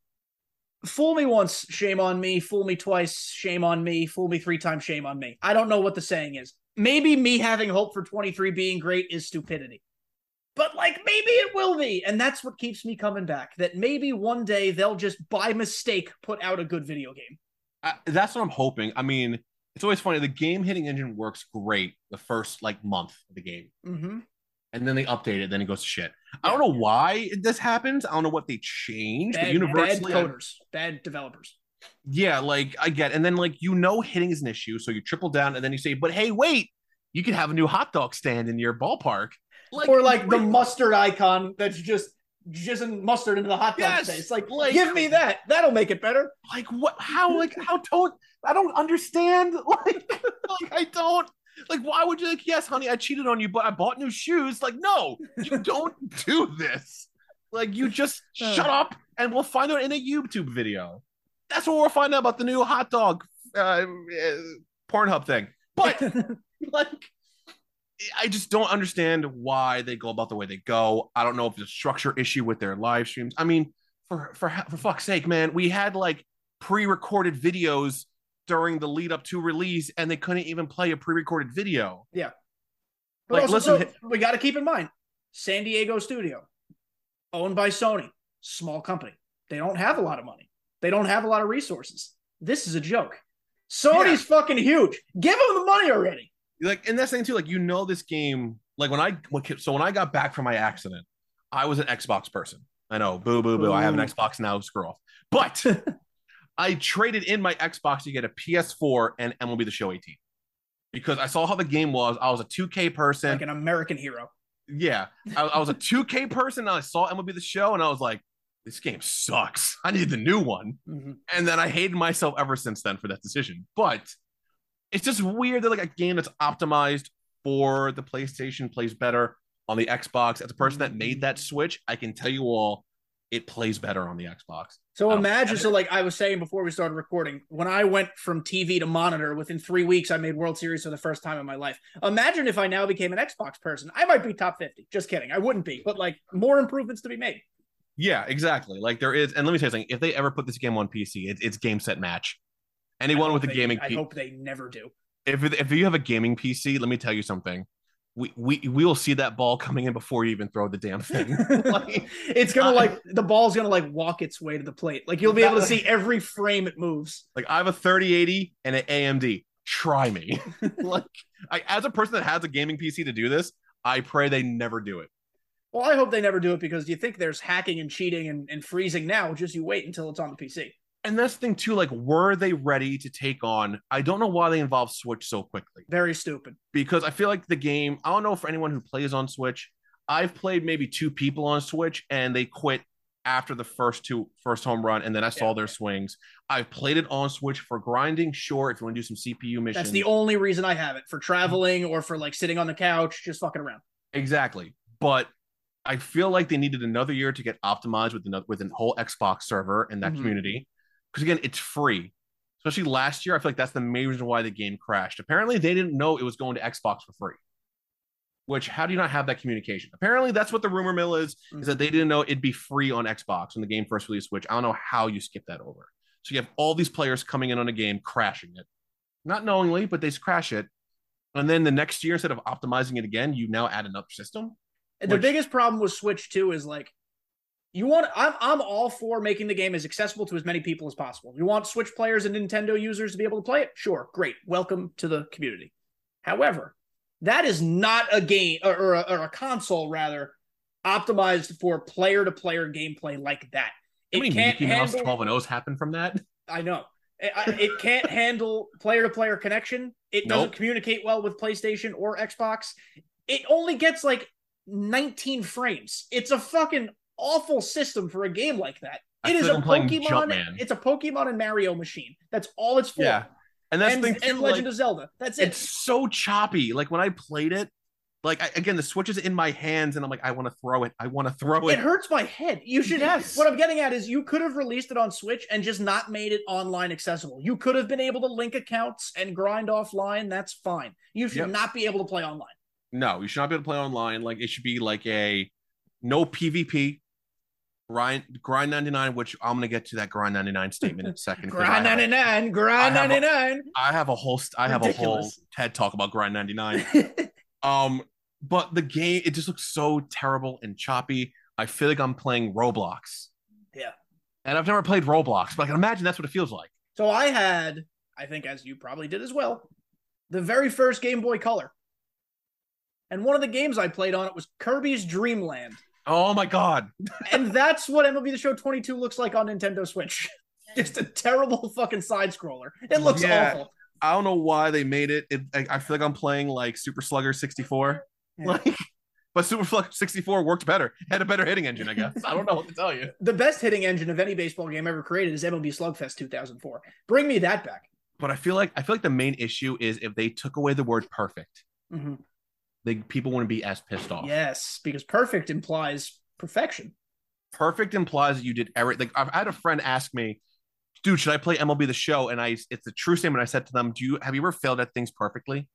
fool me once, shame on me. Fool me twice, shame on me. Fool me three times, shame on me. I don't know what the saying is. Maybe me having hope for 23 being great is stupidity. But, like, maybe it will be. And that's what keeps me coming back. That maybe one day they'll just by mistake put out a good video game. I, that's what I'm hoping. I mean, it's always funny. The game hitting engine works great the first like month of the game, Mm-hmm. and then they update it, then it goes to shit. I don't know why this happens. I don't know what they changed, but Bad, bad universally, I- coders, bad developers. yeah, like I get, and then like you know, hitting is an issue, so you triple down, and then you say, but hey, wait, you can have a new hot dog stand in your ballpark, like or like the wait, mustard icon that's just jizzing mustard into the hot dog Yes, face. Like, like- give me that. That'll make it better. like what? How? Like how? Don't I don't understand. Like, like I don't. Like, why would you like? Yes, honey, I cheated on you, but I bought new shoes. Like, no, you don't do this. Like, you just shut up, and we'll find out in a YouTube video. That's what we'll find out about the new hot dog uh, uh, Pornhub thing. But like I just don't understand why they go about the way they go. I don't know if it's a structure issue with their live streams. I mean, for for for fuck's sake, man, we had like pre-recorded videos during the lead up to release, and they couldn't even play a pre-recorded video. But Like, also, listen- so we got to keep in mind San Diego studio, owned by Sony, small company. They don't have a lot of money. They don't have a lot of resources. This is a joke. Sony's fucking huge. Give them the money already. Like, and that's the thing too. Like, you know, this game. Like when I so when I got back from my accident, I was an Xbox person. I know, boo, boo, boo. I have an Xbox now. Screw off. But I traded in my Xbox to get a PS4 and MLB The Show 18 because I saw how the game was. I was a 2K person. Like an American hero. yeah, I, I was a 2K person. And I saw MLB The Show, and I was like, this game sucks. I need the new one. Mhm. And then I hated myself ever since then for that decision. But it's just weird that like a game that's optimized for the PlayStation plays better on the Xbox. As a person that made that switch, I can tell you all it plays better on the Xbox. So imagine, so like I was saying before we started recording, when I went from TV to monitor, within three weeks, I made World Series for the first time in my life. Imagine if I now became an Xbox person. I might be top 50. Just kidding. I wouldn't be, but like more improvements to be made. Yeah, exactly. Like there is, and let me tell you something. If they ever put this game on PC, it, it's game set match. Anyone with a they- gaming, I P- hope they never do. if if you have a gaming PC, let me tell you something. We we we will see that ball coming in before you even throw the damn thing. like, it's gonna I- like the ball's gonna like walk its way to the plate. Like you'll be able to see every frame it moves. Like I have a 3080 and an AMD. Try me. like I, as a person that has a gaming PC to do this, I pray they never do it. Well, I hope they never do it because you think there's hacking and cheating and, and freezing now. Just you wait until it's on the PC. And that's the thing too. Like, were they ready to take on? I don't know why they involved Switch so quickly Very stupid. because I feel like the game. I don't know for anyone who plays on Switch. I've played maybe two people on Switch and they quit after the first two first home run, and then I saw Yeah. their swings. I've played it on Switch for grinding. Sure, if you want to do some CPU missions, That's the only reason I have it for traveling or for like sitting on the couch, just fucking around. Exactly. But I feel like they needed another year to get optimized with the with the whole Xbox server and that Mhm. community. Because again, it's free. Especially last year, I feel like that's the main reason why the game crashed. Apparently, they didn't know it was going to Xbox for free. Which how do you not have that communication? Apparently, that's what the rumor mill is. Is that they didn't know it'd be free on Xbox when the game first released. Which I don't know how you skip that over. So you have all these players coming in on a game, crashing it, not knowingly, but they crash it, and then the next year, instead of optimizing it again, you now add another system. And the biggest problem with Switch 2 is like you want I'm I'm all for making the game as accessible to as many people as possible. You want Switch players and Nintendo users to be able to play it? Sure, great. Welcome to the community. However, that is not a game or, or, a, or a console rather optimized for player to player gameplay like that. How It many can't Mickey Mouse handle 12 and O's happen from that? I know. It, I- it can't handle player to player connection. It doesn't communicate well with PlayStation or Xbox. It only gets like 19 frames. It's a fucking awful system for a game like that. I It is a I'm playing Pokemon. It's a Pokemon and Mario machine. That's all it's for. Yeah. And that's and, the thing, and Legend like, of Zelda. That's it. it's so choppy. Like when I played it, like I, again, the switch is in my hands, and I'm like, I want to throw it. I want to throw It it. hurts my head. You should Yes. What I'm getting at is you could have released it on Switch and just not made it online accessible. You could have been able to link accounts and grind offline. That's fine. You should Yep. not be able to play online. No, you should not be able to play online. Like it should be like a no PvP. Grind grind 99, which I'm gonna get to that grind 99 statement in a second Grind I have- 99, grind I have a- 99. I have a whole I have a whole. TED talk about grind 99. Um, but the game it just looks so terrible and choppy. I feel like I'm playing Roblox. Yeah. And I've never played Roblox, but I can imagine that's what it feels like. so I had, I think as you probably did as well, the very first Game Boy Color. And one of the games I played on it was Kirby's Dream Land. Oh my god. And that's what MLB The Show 22 looks like on Nintendo Switch. Just a terrible fucking side scroller. It looks Yeah. awful. I don't know why they made it. it I, I feel like I'm playing like Super Slugger 64. Yeah. Like but Super Slugger 64 worked better. Had a better hitting engine, I guess. I don't know what to tell you. The best hitting engine of any baseball game ever created is MLB Slugfest 2004. Bring me that back. But I feel like I feel like the main issue is if they took away the word perfect, Mhm. They people wouldn't be as pissed off. Yes, because perfect implies perfection. perfect implies that you did everything. Like I've had a friend ask me, dude, should I play MLB the show? And I, it's a true statement. I said to them, do you, have you ever failed at things perfectly?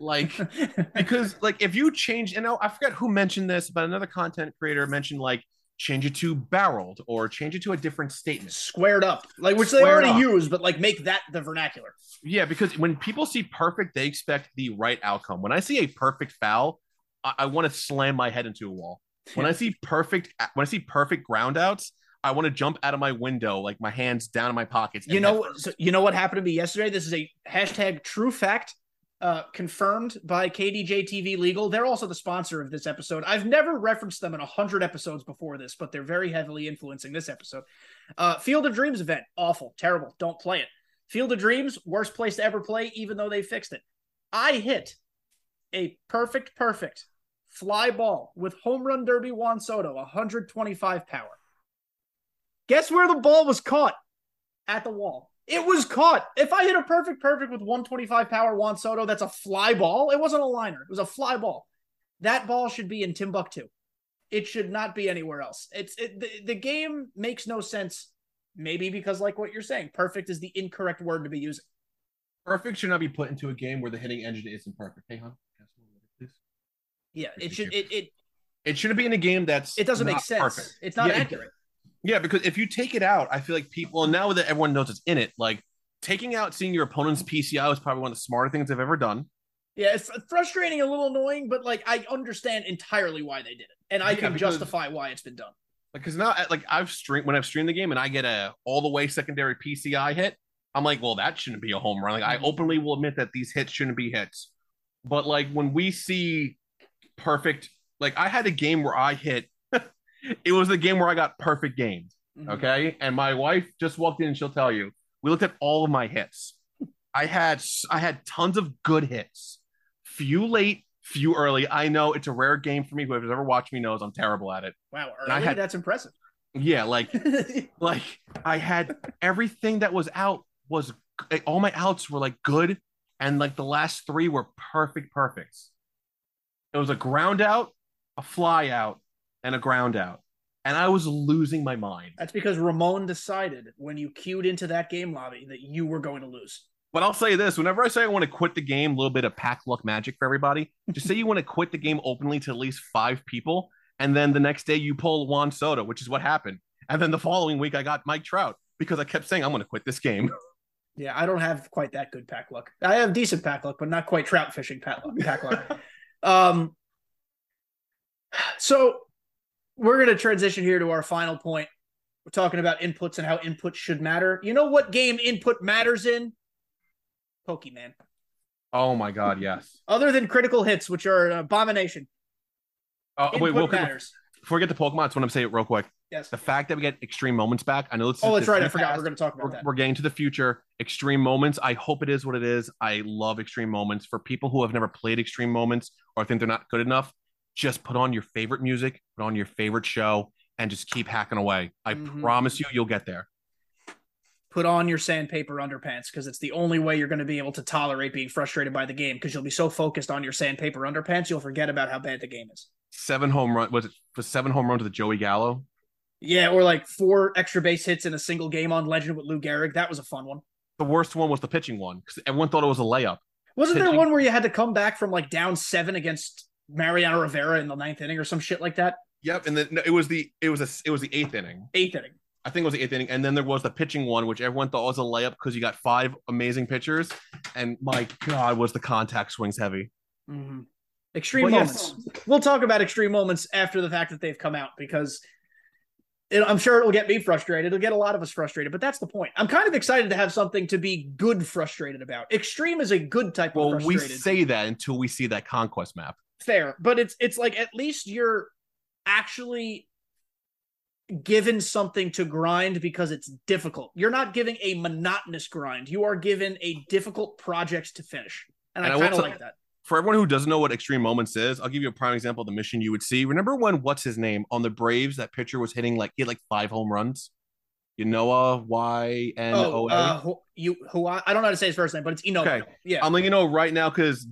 Like, because like if you change, you know, I forget who mentioned this, but another content creator mentioned like change it to barreled or change it to a different statement. squared up, like which they already up. use, but like make that the vernacular. Yeah, because when people see perfect, they expect the right outcome. When I see a perfect foul, I, I want to slam my head into a wall. When I see perfect, when I see perfect ground outs, I want to jump out of my window, like my hands down in my pockets. You know, so you know what happened to me yesterday. This is a hashtag true fact, uh, confirmed by KDJ TV Legal. They're also the sponsor of this episode. I've never referenced them in a hundred episodes before this, but they're very heavily influencing this episode. Uh, Field of Dreams event, awful, terrible. Don't play it. Field of Dreams, worst place to ever play, even though they fixed it. I hit a perfect, perfect fly ball with home run derby Juan Soto, 125 power. Guess where the ball was caught? At the wall. It was caught. If I hit a perfect, perfect with 125 power Juan Soto, that's a fly ball. It wasn't a liner. It was a fly ball. That ball should be in Timbuktu. It should not be anywhere else. It's it, the, the game makes no sense. Maybe because, like what you're saying, perfect is the incorrect word to be using. perfect should not be put into a game where the hitting engine isn't perfect. Hey, hon, pass me a water, please. Yeah, it should. It it It shouldn't be in a game that's it doesn't make sense. Perfect. It's not Yeah, accurate. Yeah, because if you take it out, I feel like people and now that everyone knows it's in it, like taking out seeing your opponent's PCI was probably one of the smarter things I've ever done. Yeah, it's frustrating, a little annoying, but like I understand entirely why they did it, and I Yeah, can because- justify why it's been done. Because now, like I've streamed when I've streamed the game and I get a all the way secondary PCI hit, I'm like, well, that shouldn't be a home run. Like I Mhm. openly will admit that these hits shouldn't be hits. But like when we see perfect, like I had a game where I hit, it was the game where I got perfect games. Mhm. Okay. And my wife just walked in and she'll tell you, we looked at all of my hits. I had I had tons of good hits. Few late, few early. I know it's a rare game for me. Whoever's ever watched me knows I'm terrible at it. Wow, And I early, had- that's impressive. Yeah, like like I had everything that was out was all my outs were like good and like the last three were perfect perfects. It was a ground out, a fly out, and a ground out. And I was losing my mind. That's because Ramon decided when you queued into that game lobby that you were going to lose. But I'll say this: whenever I say I want to quit the game, a little bit of pack luck magic for everybody. Just say you want to quit the game openly to at least five people, and then the next day you pull Juan Soto, which is what happened. And then the following week I got Mike Trout because I kept saying I'm going to quit this game. Yeah, I don't have quite that good pack luck. I have decent pack luck, but not quite trout fishing pack luck. Pack luck. um, so we're going to transition here to our final point. We're talking about inputs and how input should matter. You know what game input matters in? Pokemon. Oh my god, yes. Other than critical hits, which are an abomination. Oh Input wait, we'll, matters. before we get to Pokemon, I just want to say it real quick. Yes. The fact that we get extreme moments back, I know it's Oh, that's right. I forgot. past. We're going to talk about we're, that. we're getting to the future extreme moments i hope it is what it is i love extreme moments for people who have never played extreme moments or think they're not good enough just put on your favorite music put on your favorite show and just keep hacking away i Mhm. promise you you'll get there Put on your sandpaper underpants because it's the only way you're going to be able to tolerate being frustrated by the game because you'll be so focused on your sandpaper underpants, you'll forget about how bad the game is. seven home run was it was seven home runs with joey gallo Yeah, or like four extra base hits in a single game on Legend with Lou Gehrig. That was a fun one. the worst one was the pitching one because everyone thought it was a layup Wasn't there one where you had to come back from like down seven against Mariano Rivera in the ninth inning or some shit like that? yep and then no, it was the it was a it was the eighth inning Eighth inning. I think it was the eighth inning, and then there was the pitching one, which everyone thought was a layup because you got five amazing pitchers, and my God, was the contact swings heavy. Mm-hmm. Extreme But yes. moments. We'll talk about extreme moments after the fact that they've come out because it, I'm sure it'll get me frustrated. It'll get a lot of us frustrated, but that's the point. I'm kind of excited to have something to be good frustrated about. Extreme is a good type Well, of Well, we say that until we see that conquest map. Fair, but it's it's like at least you're actually given something to grind because it's difficult. You're not giving a monotonous grind. You are given a difficult project to finish. And, And I I kind of like that. For everyone who doesn't know what extreme moments is, I'll give you a prime example of the mission you would see. Remember when what's his name on the Braves? That pitcher was hitting like he had like five home runs. You Noah Y N O Oh, A. uh, you who I, I don't know how to say his first name, but it's Ino. Okay. Yeah. I'm letting you know right now because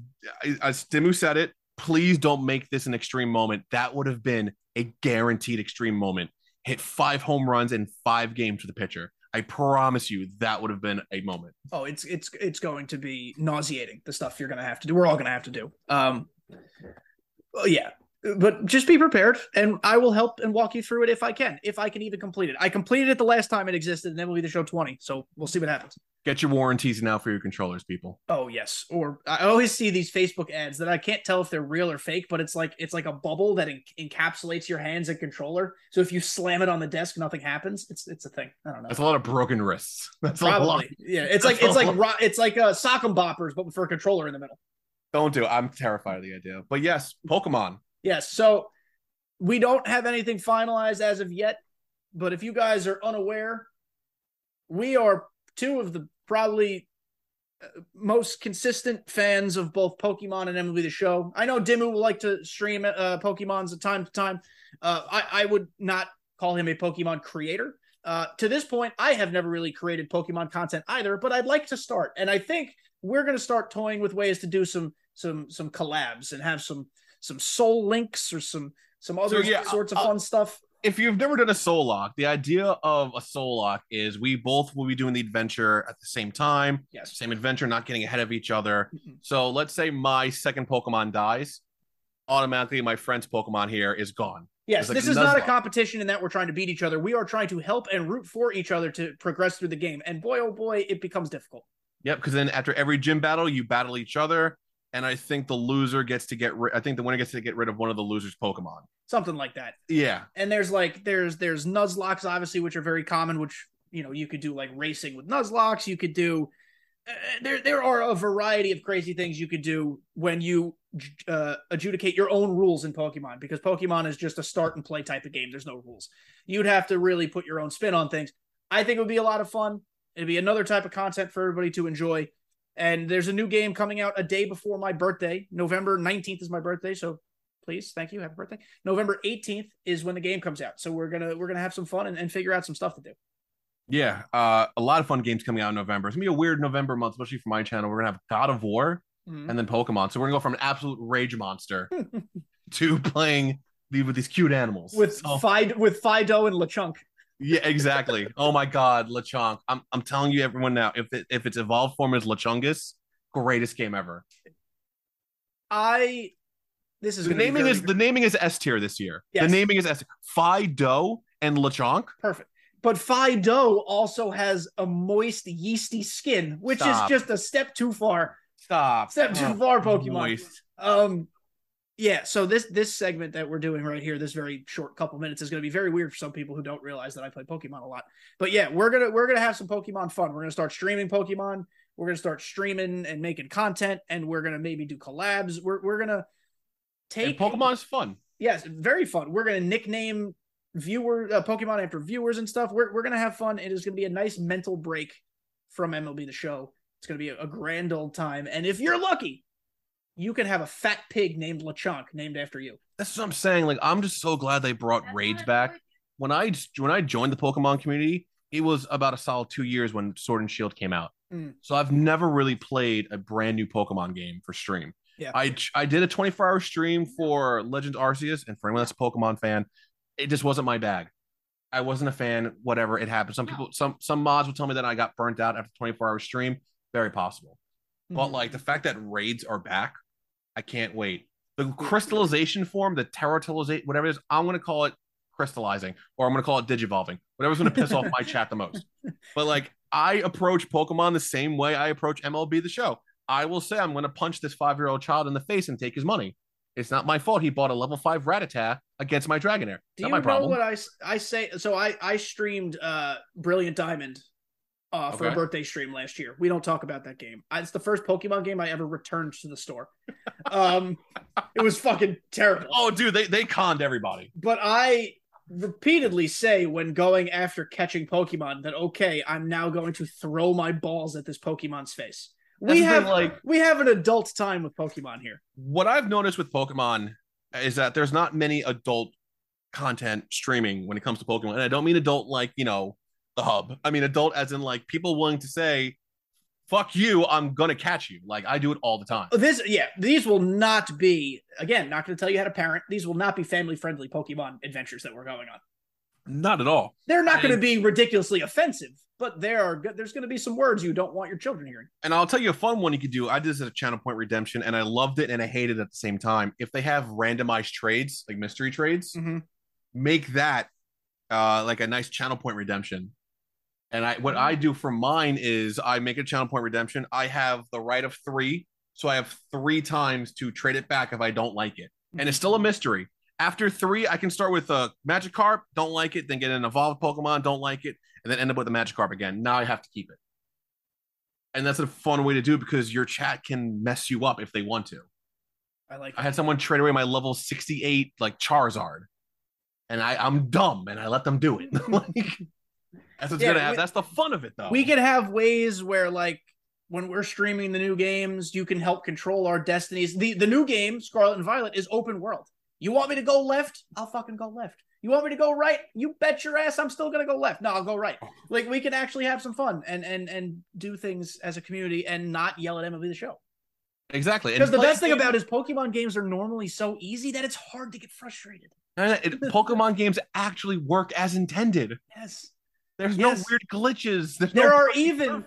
as Stimu said it, please don't make this an extreme moment. That would have been a guaranteed extreme moment. Hit five home runs in five games for the pitcher. I promise you that would have been a moment. oh, it's it's it's going to be nauseating. The stuff you're to have to do. We're all to have to do. Um. yeah, but just be prepared, and I will help and walk you through it if I can. If I can even complete it. I completed it the last time it existed, and then will be the show 20. So we'll see what happens. Get your warranties now for your controllers, people. Oh yes, or I always see these Facebook ads that I can't tell if they're real or fake, but it's like it's like a bubble that en- encapsulates your hands and controller. So if you slam it on the desk, nothing happens. It's it's a thing. I don't know. That's a lot of broken wrists. That's a lot. Probably, yeah. It's like it's like ro- it's like uh, sock'em boppers, but for a controller in the middle. Don't do it. I'm terrified of the idea. But yes, Pokemon. Yes. So we don't have anything finalized as of yet, but if you guys are unaware, we are two of the probably uh, most consistent fans of both Pokemon and MLB the Show. I know Dimu will like to stream uh, Pokemon's at time to time. Uh, I, I would not call him a Pokemon creator. Uh, to this point, I have never really created Pokemon content either, but I'd like to start, and I think we're going to start toying with ways to do some some some collabs and have some some soul links or some some other yeah, sorts of uh, fun stuff. If you've never done a soul lock, the idea of a soul lock is we both will be doing the adventure at the same time, Yes. same adventure, not getting ahead of each other. Mhm. So let's say my second Pokemon dies, automatically my friend's Pokemon here is gone. Yes, like this is not a competition in that we're trying to beat each other. We are trying to help and root for each other to progress through the game. And boy, oh boy, it becomes difficult. Yep, because then after every gym battle, you battle each other, and I think the loser gets to get rid. I think the winner gets to get rid of one of the losers' Pokemon. Something like that. Yeah, And there's like there's there's Nuzlockes, obviously, which are very common, which you know, you could do like racing with Nuzlockes, you could do uh, there there are a variety of crazy things you could do when you uh, adjudicate your own rules in Pokemon because Pokemon is just a start and play type of game. There's no rules. You'd have to really put your own spin on things. I think it would be a lot of fun. It'd be another type of content for everybody to enjoy. And there's a new game coming out a day before my birthday. November 19th is my birthday, so please, thank you, happy birthday. November 18th is when the game comes out. So we're gonna we're gonna have some fun and, and figure out some stuff to do. yeah. Uh, a lot of fun games coming out in November. It's gonna be a weird November month, especially for my channel. We're gonna have God of War Mhm. and then Pokemon. So we're gonna go from an absolute rage monster to playing the, with these cute animals with So- Fidough with Fidough and Lechonk. Yeah, exactly. Oh my God, Lechonk. I'm I'm telling you, everyone now, if it, if its evolved form is Lechungus, greatest game ever. I this is The naming is the naming is S tier this year. Yes. The naming is S. Fi Fidough and Lechonk. perfect. But Fi Fidough also has a moist, yeasty skin, which Stop. is just a step too far. Stop. Step too Oh, far, Pokemon. moist. Um, yeah. So this this segment that we're doing right here, this very short couple minutes, is going to be very weird for some people who don't realize that I play Pokemon a lot. But yeah, we're gonna we're gonna have some Pokemon fun. We're gonna start streaming Pokemon. We're gonna start streaming and making content, and we're gonna maybe do collabs. We're we're gonna take Pokemon is fun. Yes, very fun. We're gonna nickname viewer uh, Pokemon after viewers and stuff. We're we're gonna have fun. It is gonna be a nice mental break from MLB the Show. It's gonna be a, a grand old time. And if you're lucky, you can have a fat pig named Lechonk named after you. That's what I'm saying. Like, I'm just so glad they brought raids back. When I when I joined the Pokemon community, it was about a solid two years when Sword and Shield came out. Mm. So I've never really played a brand new Pokemon game for stream. Yeah. I I did a 24 hour stream for Legend Arceus, and for anyone that's a Pokemon fan, it just wasn't my bag. I wasn't a fan. Whatever, it happened. Some people, some some mods will tell me that I got burnt out after 24 hour stream. Very possible. But Mhm. like the fact that raids are back, I can't wait. The crystallization form, the terastallization, whatever it is, I'm gonna call it crystallizing, or I'm gonna call it digivolving. Whatever's gonna piss off my chat the most. But like I approach Pokemon the same way I approach MLB the show. I will say I'm gonna punch this five year old child in the face and take his money. It's not my fault he bought a level five Rattata against my Dragonair. Do not you my know problem. what I say? So I I streamed uh Brilliant Diamond uh for a birthday stream last year. We don't talk about that game. I, it's the first Pokemon game I ever returned to the store. Um, it was fucking terrible. Oh, dude, they they conned everybody. but I repeatedly say when going after catching Pokemon that okay, I'm now going to throw my balls at this Pokemon's face. That's We the thing, have like we have an adult time with Pokemon here. what I've noticed with Pokemon is that there's not many adult content streaming when it comes to Pokemon. And I don't mean adult like, you know, the hub. I mean adult as in like people willing to say, fuck you, I'm gonna catch you. Like I do it all the time. This yeah, these will not be again, not to tell you how to parent. These will not be family friendly Pokemon adventures that we're going on. Not at all. They're not going to be ridiculously offensive, but there are there's going to be some words you don't want your children hearing. And I'll tell you a fun one you could do. I did this at a Channel Point Redemption and I loved it and I hated it at the same time. If they have randomized trades, like mystery trades, Mm-hmm. make that uh like a nice channel point redemption and i what i do for mine is i make a channel point redemption i have the right of three so i have three times to trade it back if i don't like it and it's still a mystery after three i can start with a magikarp don't like it then get an evolved pokemon don't like it and then end up with a magikarp again now i have to keep it and that's a fun way to do it because your chat can mess you up if they want to I like. I had someone trade away my level 68 like Charizard. And I, I'm dumb and I let them do it. like that's what's Yeah, gonna happen. That's the fun of it though. we could have ways where like when we're streaming the new games you can help control our destinies. The the new game scarlet and violet is open world. You want me to go left? I'll fucking go left. You want me to go right? You bet your ass i'm still gonna go left. No i'll go right. Like we can actually have some fun and and and do things as a community and not yell at mlb the show. Exactly. Because the best thing games- about it is pokemon games are normally so easy that it's hard to get frustrated. It- Pokemon games actually work as intended. yes There's Yes. no weird glitches. There's There no are even-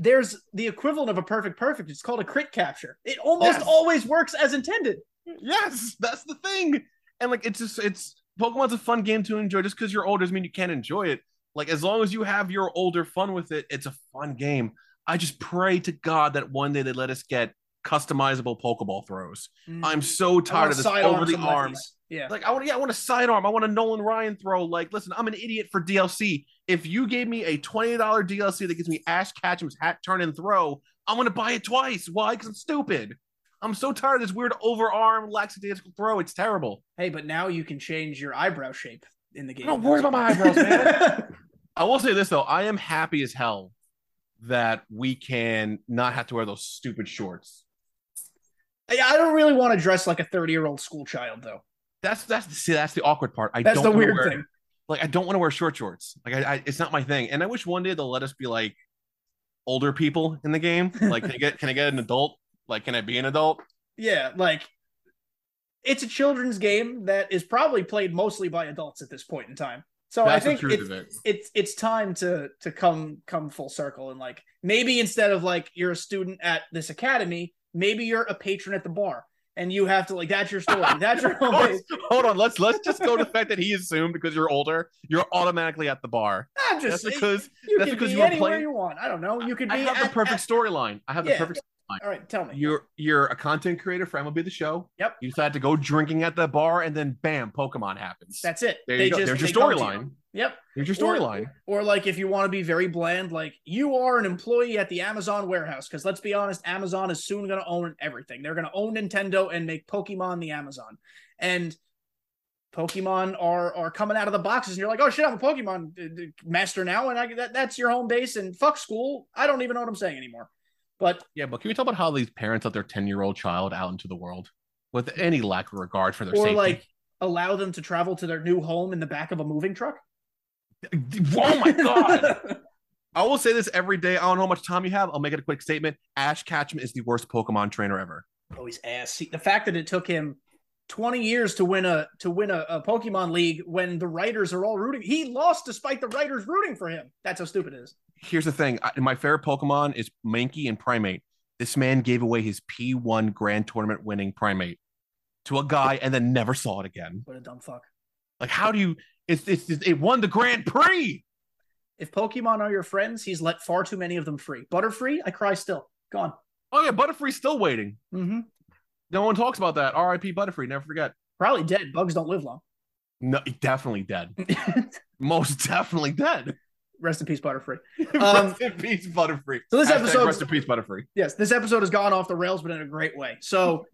there's the equivalent of a perfect perfect it's called a crit capture it almost Yes. always works as intended Yes, that's the thing. And like it's just it's Pokemon's a fun game to enjoy. Just because you're older doesn't mean you can't enjoy it. Like as long as you have your older fun with it, it's a fun game. I just pray to God that one day they let us get customizable Pokeball throws. I'm so Mm. I want tired of this over the some arm. Yeah. Like I want, yeah, I want a sidearm. I want a Nolan Ryan throw. Like, listen, I'm an idiot for DLC. If you gave me a twenty dollar DLC that gives me Ash Ketchum's hat turn and throw, I'm gonna buy it twice. Why? Because I'm stupid. I'm so tired of this weird overarm lackadaisical throw. It's terrible. Hey, but now you can change your eyebrow shape in the game. Don't worry about my eyebrows, man. I will say this though, I am happy as hell that we can not have to wear those stupid shorts. I don't really want to dress like a 30 year old school child, though. That's that's see that's the awkward part. I That's don't the weird wear- thing. like I don't want to wear short shorts. Like I, I, it's not my thing. And I wish one day they'll let us be like older people in the game. Like, can I get can I get an adult? Like, can I be an adult? Yeah, like it's a children's game that is probably played mostly by adults at this point in time. So That's I think it's, it. it's it's time to to come come full circle and like maybe instead of like you're a student at this academy, maybe you're a patron at the bar and you have to like that's your story. That's your home base. Hold on, let's let's just go to the fact that he assumed because you're older, you're automatically at the bar. I'm just That's because you that's can because be you were anywhere playing- you want. I don't know. You could be I have the perfect storyline. I have the perfect. All right, tell me. You're you're a content creator for MLB the Show. Yep. You decide to go drinking at the bar, and then bam, Pokemon happens. That's it. there They you go. just- There's your storyline. Yep. There's your storyline. Or like if you want to be very bland, like you are an employee at the Amazon warehouse. Because let's be honest, Amazon is soon going to own everything. They're going to own Nintendo and make Pokemon the Amazon. And Pokemon are are coming out of the boxes, and you're like, oh shit, I'm a Pokemon master now, and I that, that's your home base. And fuck school. I don't even know what I'm saying anymore. But Yeah, but can we talk about how these parents let their 10 year old child out into the world with any lack of regard for their or safety? like allow them to travel to their new home in the back of a moving truck. oh my god! I will say this every day. I don't know how much time you have. I'll make it a quick statement. Ash Ketchum is the worst Pokemon trainer ever. oh, he's ass. See, the fact that it took him 20 years to win a to win a, a Pokemon League when the writers are all rooting. He lost despite the writers rooting for him. That's how stupid it is. Here's the thing. I, my favorite Pokemon is Mankey and Primeape. This man gave away his P1 Grand Tournament winning Primeape to a guy and then never saw it again. What a dumb fuck. Like, how do you? It's, it's, it's it won the Grand Prix. If Pokemon are your friends, he's let far too many of them free. Butterfree, I cry still. Gone. Oh yeah, Butterfree's still waiting. Mm-hmm. No one talks about that. R.I.P. Butterfree. Never forget. Probably dead. Bugs don't live long. No, definitely dead. Most definitely dead. Rest in peace, Butterfree. Um, rest in peace, Butterfree. So this Hashtag episode, rest in peace, Butterfree. yes, this episode has gone off the rails, but in a great way. So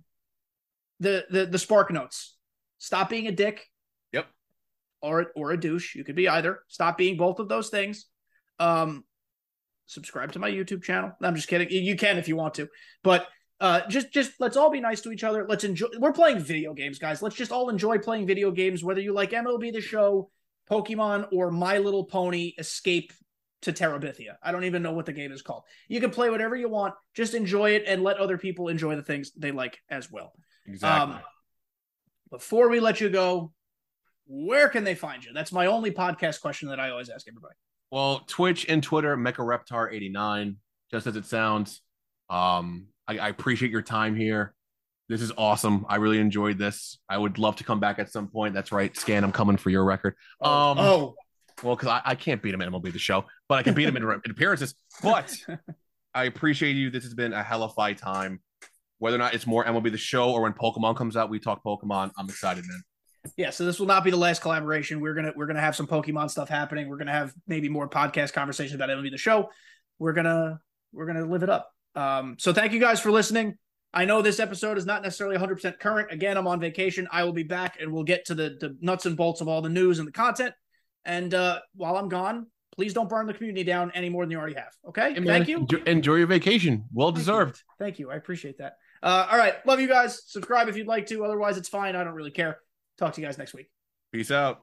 the the the spark notes. Stop being a dick. Yep. Or or a douche. You could be either. Stop being both of those things. Um subscribe to my YouTube channel. No, I'm just kidding. You- You can if you want to. But uh just just let's all be nice to each other. Let's enjoy we're playing video games, guys. Let's just all enjoy playing video games, whether you like MLB the show, Pokemon, or My Little Pony Escape to Terabithia. I don't even know what the game is called. You can play whatever you want. Just enjoy it and let other people enjoy the things they like as well. Exactly. Um, before we let you go, where can they find you? That's my only podcast question that I always ask everybody. well, Twitch and Twitter, MechaReptar 89, just as it sounds. Um, I, I appreciate your time here. This is awesome. I really enjoyed this. I would love to come back at some point. That's right, Scan. I'm coming for your record. Oh, Um, oh, Well, because I, I can't beat him in MLB the show, but I can beat him in, in appearances. But I appreciate you. This has been a hell of a time. Whether or not it's more MLB the show or when Pokemon comes out, we talk Pokemon. I'm excited, man. yeah. So this will not be the last collaboration. We're gonna we're gonna have some Pokemon stuff happening. We're gonna have maybe more podcast conversations about MLB the show. We're gonna we're gonna live it up. Um, so thank you guys for listening. I know this episode is not necessarily 100% current. Again, I'm on vacation. I will be back and we'll get to the, the nuts and bolts of all the news and the content. And uh, while I'm gone, please don't burn the community down any more than you already have. Okay. Hey, Thank you. Enjoy, enjoy your vacation. Well Thank you. deserved. Thank you. I appreciate that. Uh, all right. Love you guys. Subscribe if you'd like to. Otherwise, it's fine. I don't really care. Talk to you guys next week. Peace out.